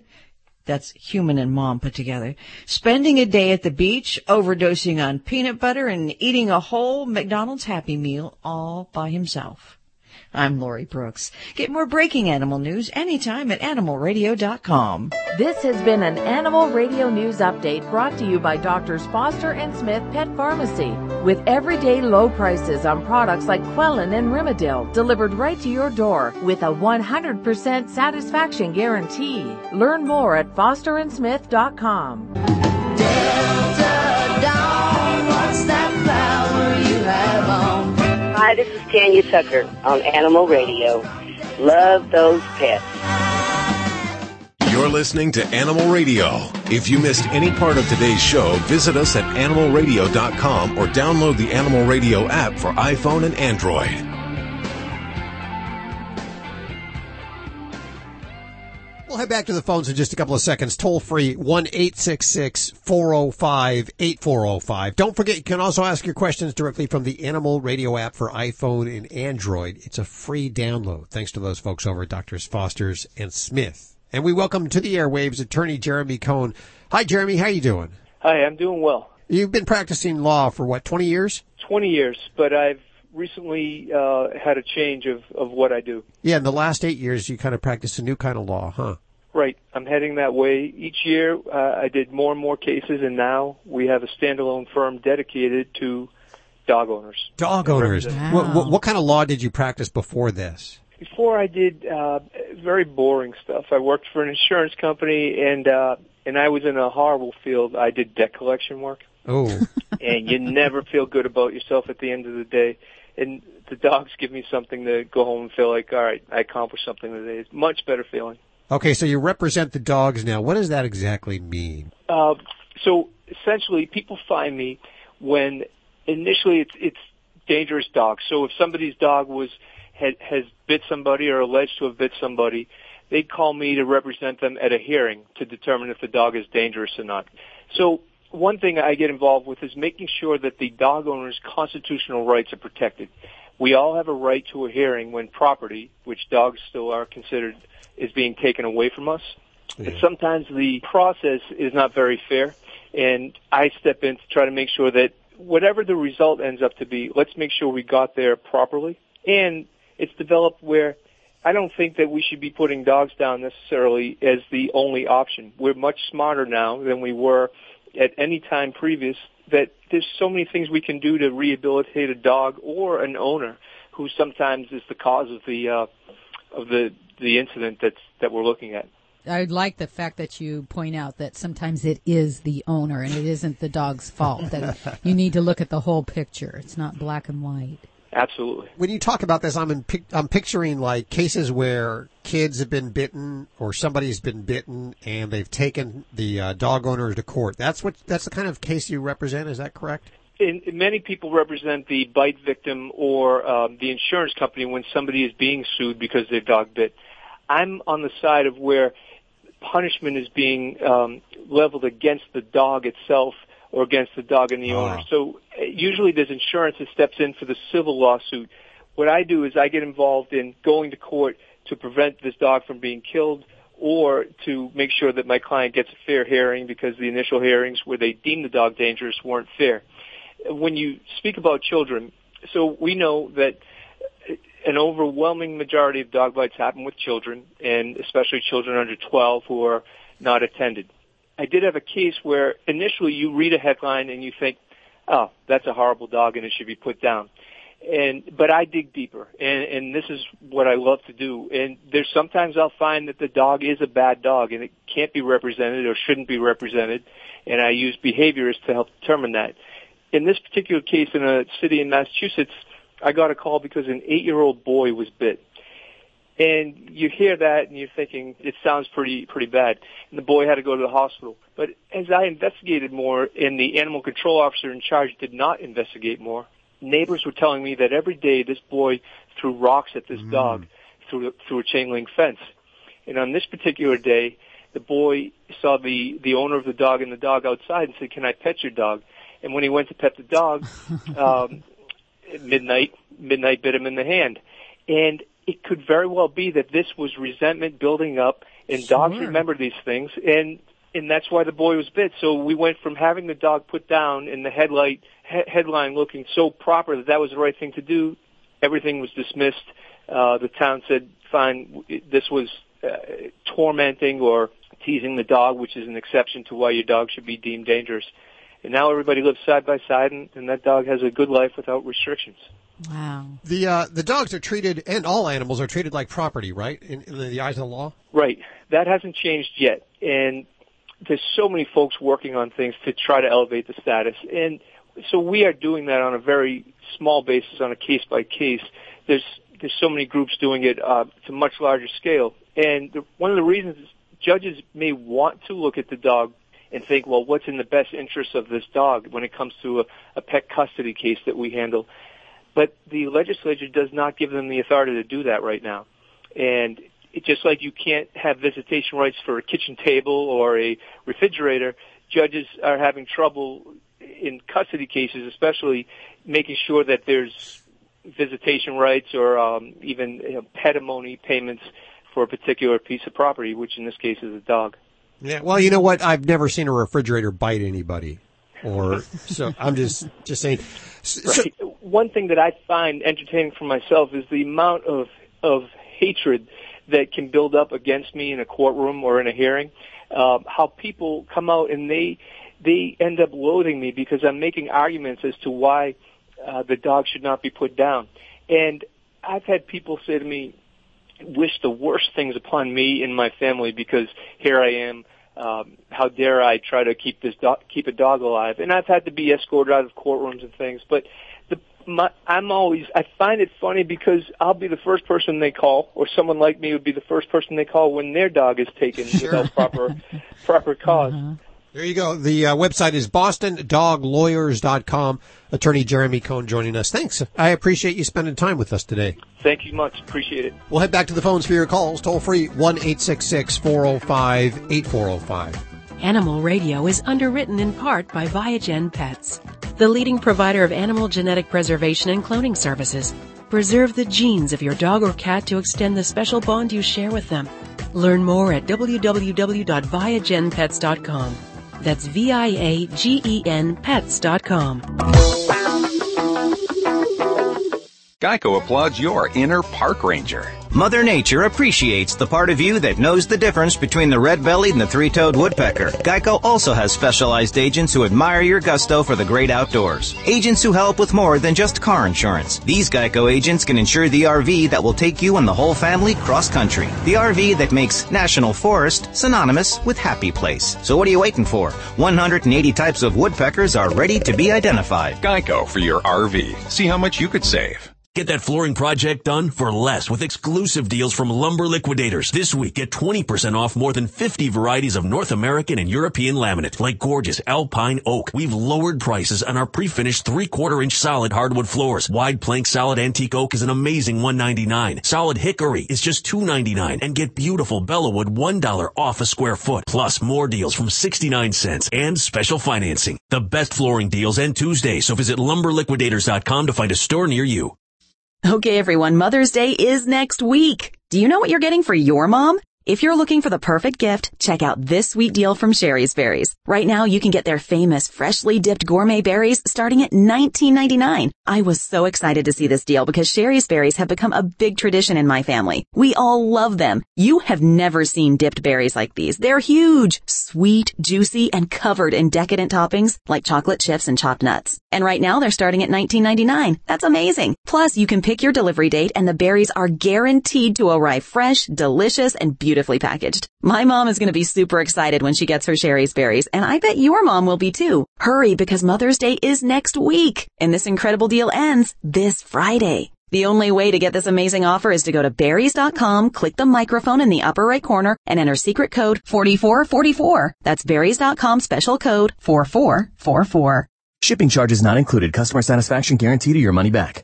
that's human and mom put together. Spending a day at the beach, overdosing on peanut butter, and eating a whole McDonald's Happy Meal all by himself. I'm Lori Brooks. Get more breaking animal news anytime at animalradio.com. This has been an Animal Radio News Update brought to you by Doctors Foster and Smith Pet Pharmacy. With everyday low prices on products like Quellin and Rimadyl delivered right to your door with a 100% satisfaction guarantee. Learn more at fosterandsmith.com. Hi, this is Tanya Tucker on Animal Radio. Love those pets. You're listening to Animal Radio. If you missed any part of today's show, visit us at animalradio.com or download the Animal Radio app for iPhone and Android. Head back to the phones in just a couple of seconds. Toll free, 1-866-405-8405. Don't forget, you can also ask your questions directly from the Animal Radio app for iPhone and Android. It's a free download. Thanks to those folks over at Doctors Foster's and Smith. And we welcome to the airwaves attorney Jeremy Cohen. Hi, Jeremy. How you doing? Hi, I'm doing well. You've been practicing law for what, 20 years? 20 years, but I've recently uh, had a change of, of what I do. Yeah, in the last eight years, you kind of practiced a new kind of law, huh? Right. I'm heading that way. Each year, uh, I did more and more cases, and now we have a standalone firm dedicated to dog owners. Dog owners. Wow. What, what, what kind of law did you practice before this? Before I did uh, very boring stuff. I worked for an insurance company, and uh, and I was in a horrible field. I did debt collection work. Oh. and you never feel good about yourself at the end of the day. And the dogs give me something to go home and feel like, all right, I accomplished something today. It's much better feeling. Okay, so you represent the dogs now. What does that exactly mean? Uh, so essentially, people find me when initially it's it's dangerous dogs. So if somebody's dog was had, has bit somebody or alleged to have bit somebody, they call me to represent them at a hearing to determine if the dog is dangerous or not. So one thing I get involved with is making sure that the dog owner's constitutional rights are protected. We all have a right to a hearing when property, which dogs still are considered, is being taken away from us. And sometimes the process is not very fair, and I step in to try to make sure that whatever the result ends up to be, let's make sure we got there properly. And it's developed where I don't think that we should be putting dogs down necessarily as the only option. We're much smarter now than we were at any time previous that there's so many things we can do to rehabilitate a dog or an owner who sometimes is the cause of the uh, of the the incident that's that we're looking at. I like the fact that you point out that sometimes it is the owner and it isn't the dog's fault. that you need to look at the whole picture. It's not black and white. Absolutely. When you talk about this, I'm in, I'm picturing like cases where kids have been bitten or somebody's been bitten and they've taken the uh, dog owner to court. That's what that's the kind of case you represent. Is that correct? in, many people represent the bite victim or um, the insurance company when somebody is being sued because their dog bit. I'm on the side of where punishment is being um, leveled against the dog itself or against the dog and the Ah. owner. So uh, usually there's insurance that steps in for the civil lawsuit. What I do is I get involved in going to court to prevent this dog from being killed or to make sure that my client gets a fair hearing because the initial hearings where they deemed the dog dangerous weren't fair. When you speak about children, so we know that an overwhelming majority of dog bites happen with children, and especially children under 12 who are not attended. I did have a case where initially you read a headline and you think, oh, that's a horrible dog and it should be put down. And, but I dig deeper and, and this is what I love to do. And there's sometimes I'll find that the dog is a bad dog and it can't be represented or shouldn't be represented. And I use behaviorists to help determine that. In this particular case in a city in Massachusetts, I got a call because an eight year old boy was bit. And you hear that and you're thinking it sounds pretty pretty bad. And the boy had to go to the hospital. But as I investigated more and the animal control officer in charge did not investigate more, neighbors were telling me that every day this boy threw rocks at this dog through through a chain link fence. And on this particular day, the boy saw the the owner of the dog and the dog outside and said, "Can I pet your dog?" And when he went to pet the dog, um, at midnight midnight bit him in the hand, and it could very well be that this was resentment building up, and dogs Sure. remember these things, and and that's why the boy was bit. So we went from having the dog put down and the headlight he- headline looking so proper that that was the right thing to do. Everything was dismissed. Uh, the town said, "Fine, this was uh, tormenting or teasing the dog, which is an exception to why your dog should be deemed dangerous." And now everybody lives side by side, and, and that dog has a good life without restrictions. Wow. The uh, the dogs are treated, and all animals are treated like property, right? In, in the eyes of the law. Right. That hasn't changed yet. And there's so many folks working on things to try to elevate the status. And so we are doing that on a very small basis, on a case by case. There's there's so many groups doing it uh, to much larger scale. And the, one of the reasons is judges may want to look at the dog and think, well, what's in the best interest of this dog when it comes to a, a pet custody case that we handle. But the legislature does not give them the authority to do that right now. And it, just like you can't have visitation rights for a kitchen table or a refrigerator, judges are having trouble in custody cases, especially making sure that there's visitation rights or um, even you know, petimony payments for a particular piece of property, which in this case is a dog. Yeah. Well, you know what? I've never seen a refrigerator bite anybody, or so I'm just just saying. So- Right. One thing that I find entertaining for myself is the amount of of hatred that can build up against me in a courtroom or in a hearing. Um, how people come out and they they end up loathing me because I'm making arguments as to why uh, the dog should not be put down. And I've had people say to me, wish the worst things upon me and my family because here I am. Um, how dare I try to keep this dog, keep a dog alive? And I've had to be escorted out of courtrooms and things. But the, my, I'm always I find it funny because I'll be the first person they call, or someone like me would be the first person they call when their dog is taken without proper proper because There you go. The uh, website is bostondoglawyers.com. Attorney Jeremy Cohen joining us. Thanks. I appreciate you spending time with us today. Thank you much. Appreciate it. We'll head back to the phones for your calls. Toll free 1 405 8405. Animal Radio is underwritten in part by Viagen Pets, the leading provider of animal genetic preservation and cloning services. Preserve the genes of your dog or cat to extend the special bond you share with them. Learn more at www.viagenpets.com. That's V-I-A-G-E-N pets.com. Geico applauds your inner park ranger. Mother Nature appreciates the part of you that knows the difference between the red-bellied and the three-toed woodpecker. Geico also has specialized agents who admire your gusto for the great outdoors. Agents who help with more than just car insurance. These Geico agents can insure the RV that will take you and the whole family cross-country. The RV that makes National Forest synonymous with happy place. So what are you waiting for? 180 types of woodpeckers are ready to be identified. Geico for your RV. See how much you could save. Get that flooring project done for less with exclusive deals from Lumber Liquidators. This week, get 20% off more than 50 varieties of North American and European laminate, like gorgeous alpine oak. We've lowered prices on our pre-finished three-quarter inch solid hardwood floors. Wide plank solid antique oak is an amazing 199. Solid hickory is just 299. And get beautiful Bellawood $1 off a square foot. Plus more deals from 69 cents and special financing. The best flooring deals end Tuesday, so visit lumberliquidators.com to find a store near you. Okay, everyone, Mother's Day is next week. Do you know what you're getting for your mom? If you're looking for the perfect gift, check out this sweet deal from Shari's Berries. Right now, you can get their famous freshly dipped gourmet berries starting at $19.99. I was so excited to see this deal because Shari's Berries have become a big tradition in my family. We all love them. You have never seen dipped berries like these. They're huge, sweet, juicy, and covered in decadent toppings like chocolate chips and chopped nuts. And right now, they're starting at $19.99. That's amazing. Plus, you can pick your delivery date and the berries are guaranteed to arrive fresh, delicious, and beautiful beautifully packaged. My mom is going to be super excited when she gets her Shari's berries, and I bet your mom will be too. Hurry because Mother's Day is next week, and this incredible deal ends this Friday. The only way to get this amazing offer is to go to berries.com, click the microphone in the upper right corner, and enter secret code 4444. That's berries.com special code 4444. Shipping charges not included. Customer satisfaction guarantee to your money back.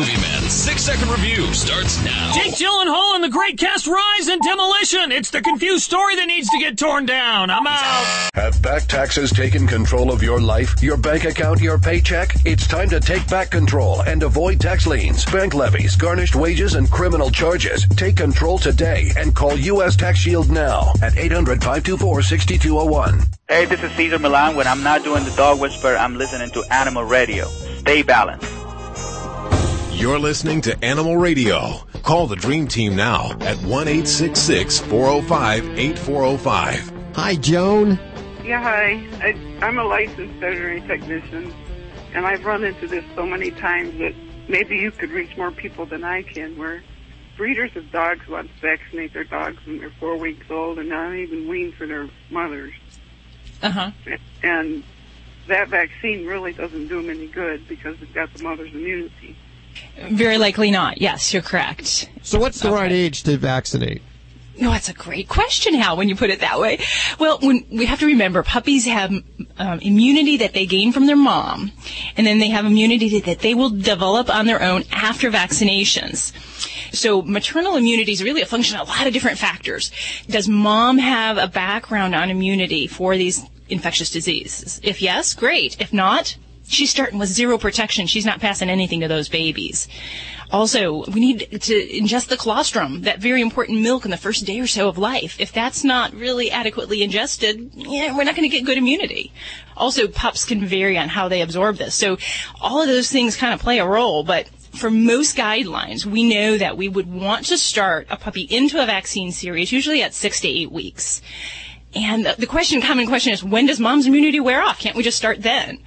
The Movie Man six second review starts now. Jake Gyllenhaal and the great cast rise in demolition. It's the confused story that needs to get torn down. I'm out. Have back taxes taken control of your life, your bank account, your paycheck? It's time to take back control and avoid tax liens, bank levies, garnished wages, and criminal charges. Take control today and call U.S. Tax Shield now at 800 524 6201. Hey, this is Cesar Millan. When I'm not doing the dog whisper, I'm listening to Animal Radio. Stay balanced. You're listening to Animal Radio. Call the Dream Team now at 1 405 8405. Hi, Joan. Yeah, hi. I, I'm a licensed veterinary technician, and I've run into this so many times that maybe you could reach more people than I can, where breeders of dogs want to vaccinate their dogs when they're four weeks old and not even weaned for their mothers. Uh huh. And that vaccine really doesn't do them any good because they've got the mother's immunity. Very likely not. Yes, you're correct. So, what's the right age to vaccinate? No, that's a great question, Hal, when you put it that way. Well, when we have to remember, puppies have um, immunity that they gain from their mom, and then they have immunity that they will develop on their own after vaccinations. So maternal immunity is really a function of a lot of different factors. Does mom have a background on immunity for these infectious diseases? If yes, great. If not, she's starting with zero protection. She's not passing anything to those babies. Also, we need to ingest the colostrum, that very important milk in the first day or so of life. If that's not really adequately ingested, yeah, we're not going to get good immunity. Also, pups can vary on how they absorb this. So all of those things kind of play a role, but for most guidelines, we know that we would want to start a puppy into a vaccine series, usually at six to eight weeks. And the question, common question is, when does mom's immunity wear off? Can't we just start then?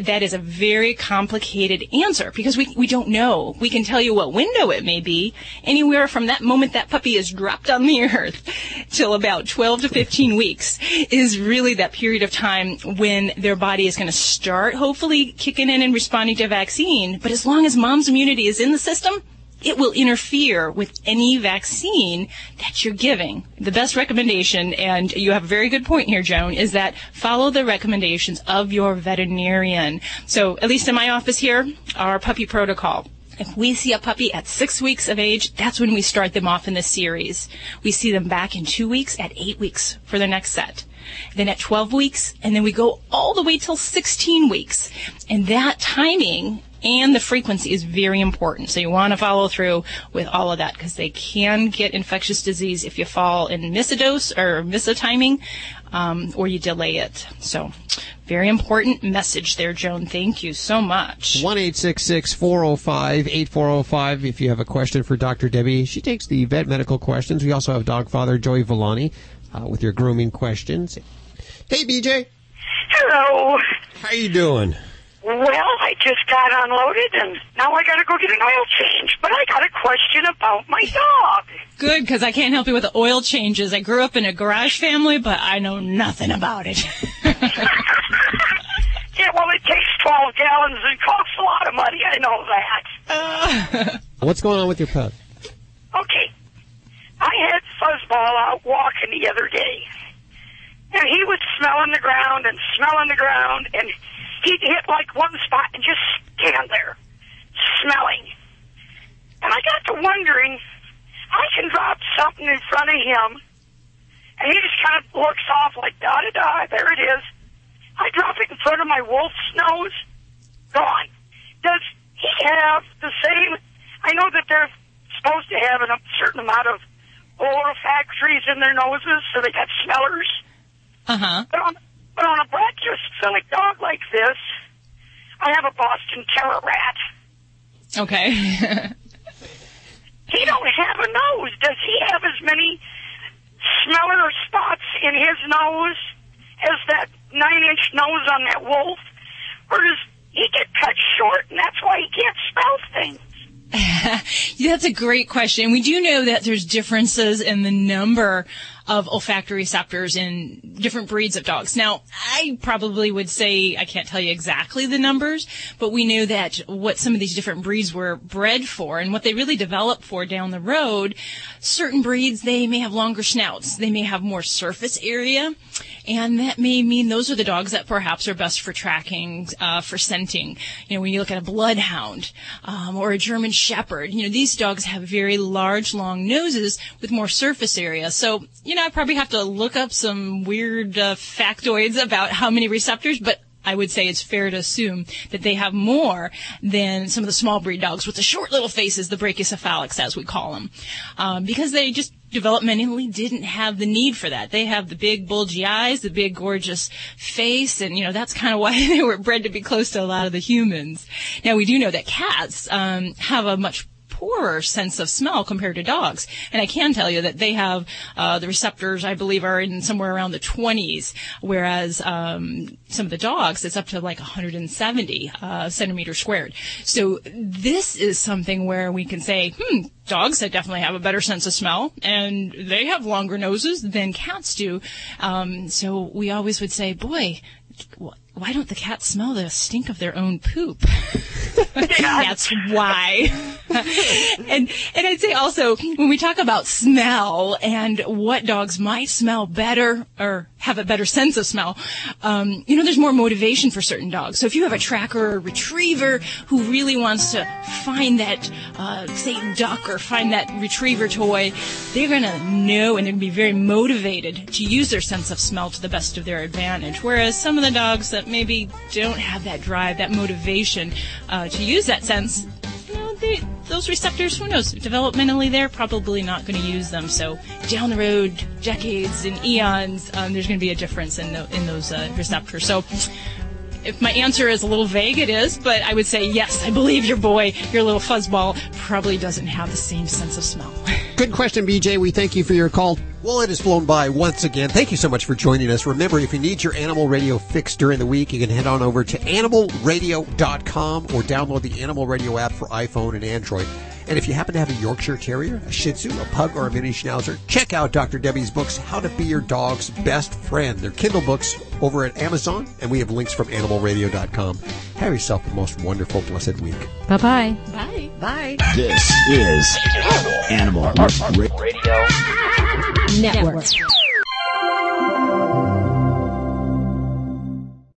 That is a very complicated answer because we, we don't know. We can tell you what window it may be, anywhere from that moment that puppy is dropped on the earth till about 12 to 15 weeks is really that period of time when their body is going to start hopefully kicking in and responding to a vaccine. But as long as mom's immunity is in the system, it will interfere with any vaccine that you're giving. The best recommendation, and you have a very good point here, Joan, is that follow the recommendations of your veterinarian. So, at least in my office here, our puppy protocol. If we see a puppy at six weeks of age, that's when we start them off in the series. We see them back in two weeks at eight weeks for the next set. Then at 12 weeks, and then we go all the way till 16 weeks. And that timing And the frequency is very important. So you want to follow through with all of that because they can get infectious disease if you fall and miss a dose or miss a timing um, or you delay it. So very important message there, Joan. Thank you so much. 1 405 8405 if you have a question for Dr. Debbie. She takes the vet medical questions. We also have dog father Joey Villani uh, with your grooming questions. Hey, BJ. Hello. How you doing? Well, I just got unloaded and now I gotta go get an oil change. But I got a question about my dog. Good, because I can't help you with the oil changes. I grew up in a garage family, but I know nothing about it. Yeah, well, it takes 12 gallons and costs a lot of money. I know that. Uh, What's going on with your pet? Okay. I had Fuzzball out walking the other day. And he was smelling the ground and smelling the ground, and he'd hit like one spot and just stand there, smelling. And I got to wondering, I can drop something in front of him, and he just kind of looks off like, da-da-da, there it is. I drop it in front of my wolf's nose, gone. Does he have the same, I know that they're supposed to have a certain amount of olfactories in their noses, so they got smellers. Uh-huh. But on, but on a brachycephalic dog like this, I have a Boston Terror rat. Okay. He don't have a nose. Does he have as many smeller spots in his nose as that nine-inch nose on that wolf? Or does he get cut short and that's why he can't smell things? That's a great question. We do know that there's differences in the number of olfactory receptors in different breeds of dogs. Now, I probably would say I can't tell you exactly the numbers, but we know that what some of these different breeds were bred for and what they really develop for down the road. Certain breeds, they may have longer snouts. They may have more surface area. And that may mean those are the dogs that perhaps are best for tracking, uh, for scenting. You know, when you look at a bloodhound, um, or a German shepherd, you know, these dogs have very large, long noses with more surface area. So, you know, I probably have to look up some weird, uh, factoids about how many receptors, but I would say it's fair to assume that they have more than some of the small breed dogs with the short little faces, the brachycephalics as we call them, um, because they just developmentally didn't have the need for that. They have the big bulgy eyes, the big gorgeous face, and you know that's kind of why they were bred to be close to a lot of the humans. Now we do know that cats um, have a much poorer sense of smell compared to dogs. And I can tell you that they have uh, the receptors, I believe, are in somewhere around the 20s, whereas um, some of the dogs, it's up to like 170 uh, centimeters squared. So this is something where we can say, hmm, dogs that definitely have a better sense of smell, and they have longer noses than cats do. Um, so we always would say, boy, why don't the cats smell the stink of their own poop? That's why. and and I'd say also when we talk about smell and what dogs might smell better or have a better sense of smell, um, you know, there's more motivation for certain dogs. So if you have a tracker or a retriever who really wants to find that, uh, say, duck or find that retriever toy, they're gonna know and they're gonna be very motivated to use their sense of smell to the best of their advantage. Whereas some of the dogs maybe don't have that drive, that motivation uh, to use that sense, you know, they, those receptors, who knows, developmentally they're probably not going to use them. So down the road, decades and eons, um, there's going to be a difference in, the, in those uh, receptors. So if my answer is a little vague, it is, but I would say yes, I believe your boy, your little fuzzball, probably doesn't have the same sense of smell. Good question, BJ. We thank you for your call. Well, it has flown by once again. Thank you so much for joining us. Remember, if you need your Animal Radio fix during the week, you can head on over to animalradio.com or download the Animal Radio app for iPhone and Android. And if you happen to have a Yorkshire Terrier, a Shih Tzu, a Pug, or a Mini Schnauzer, check out Dr. Debbie's books, How to Be Your Dog's Best Friend. They're Kindle books over at Amazon, and we have links from animalradio.com. Have yourself the most wonderful, blessed week. Bye-bye. Bye. Bye. This is Animal Radio Network.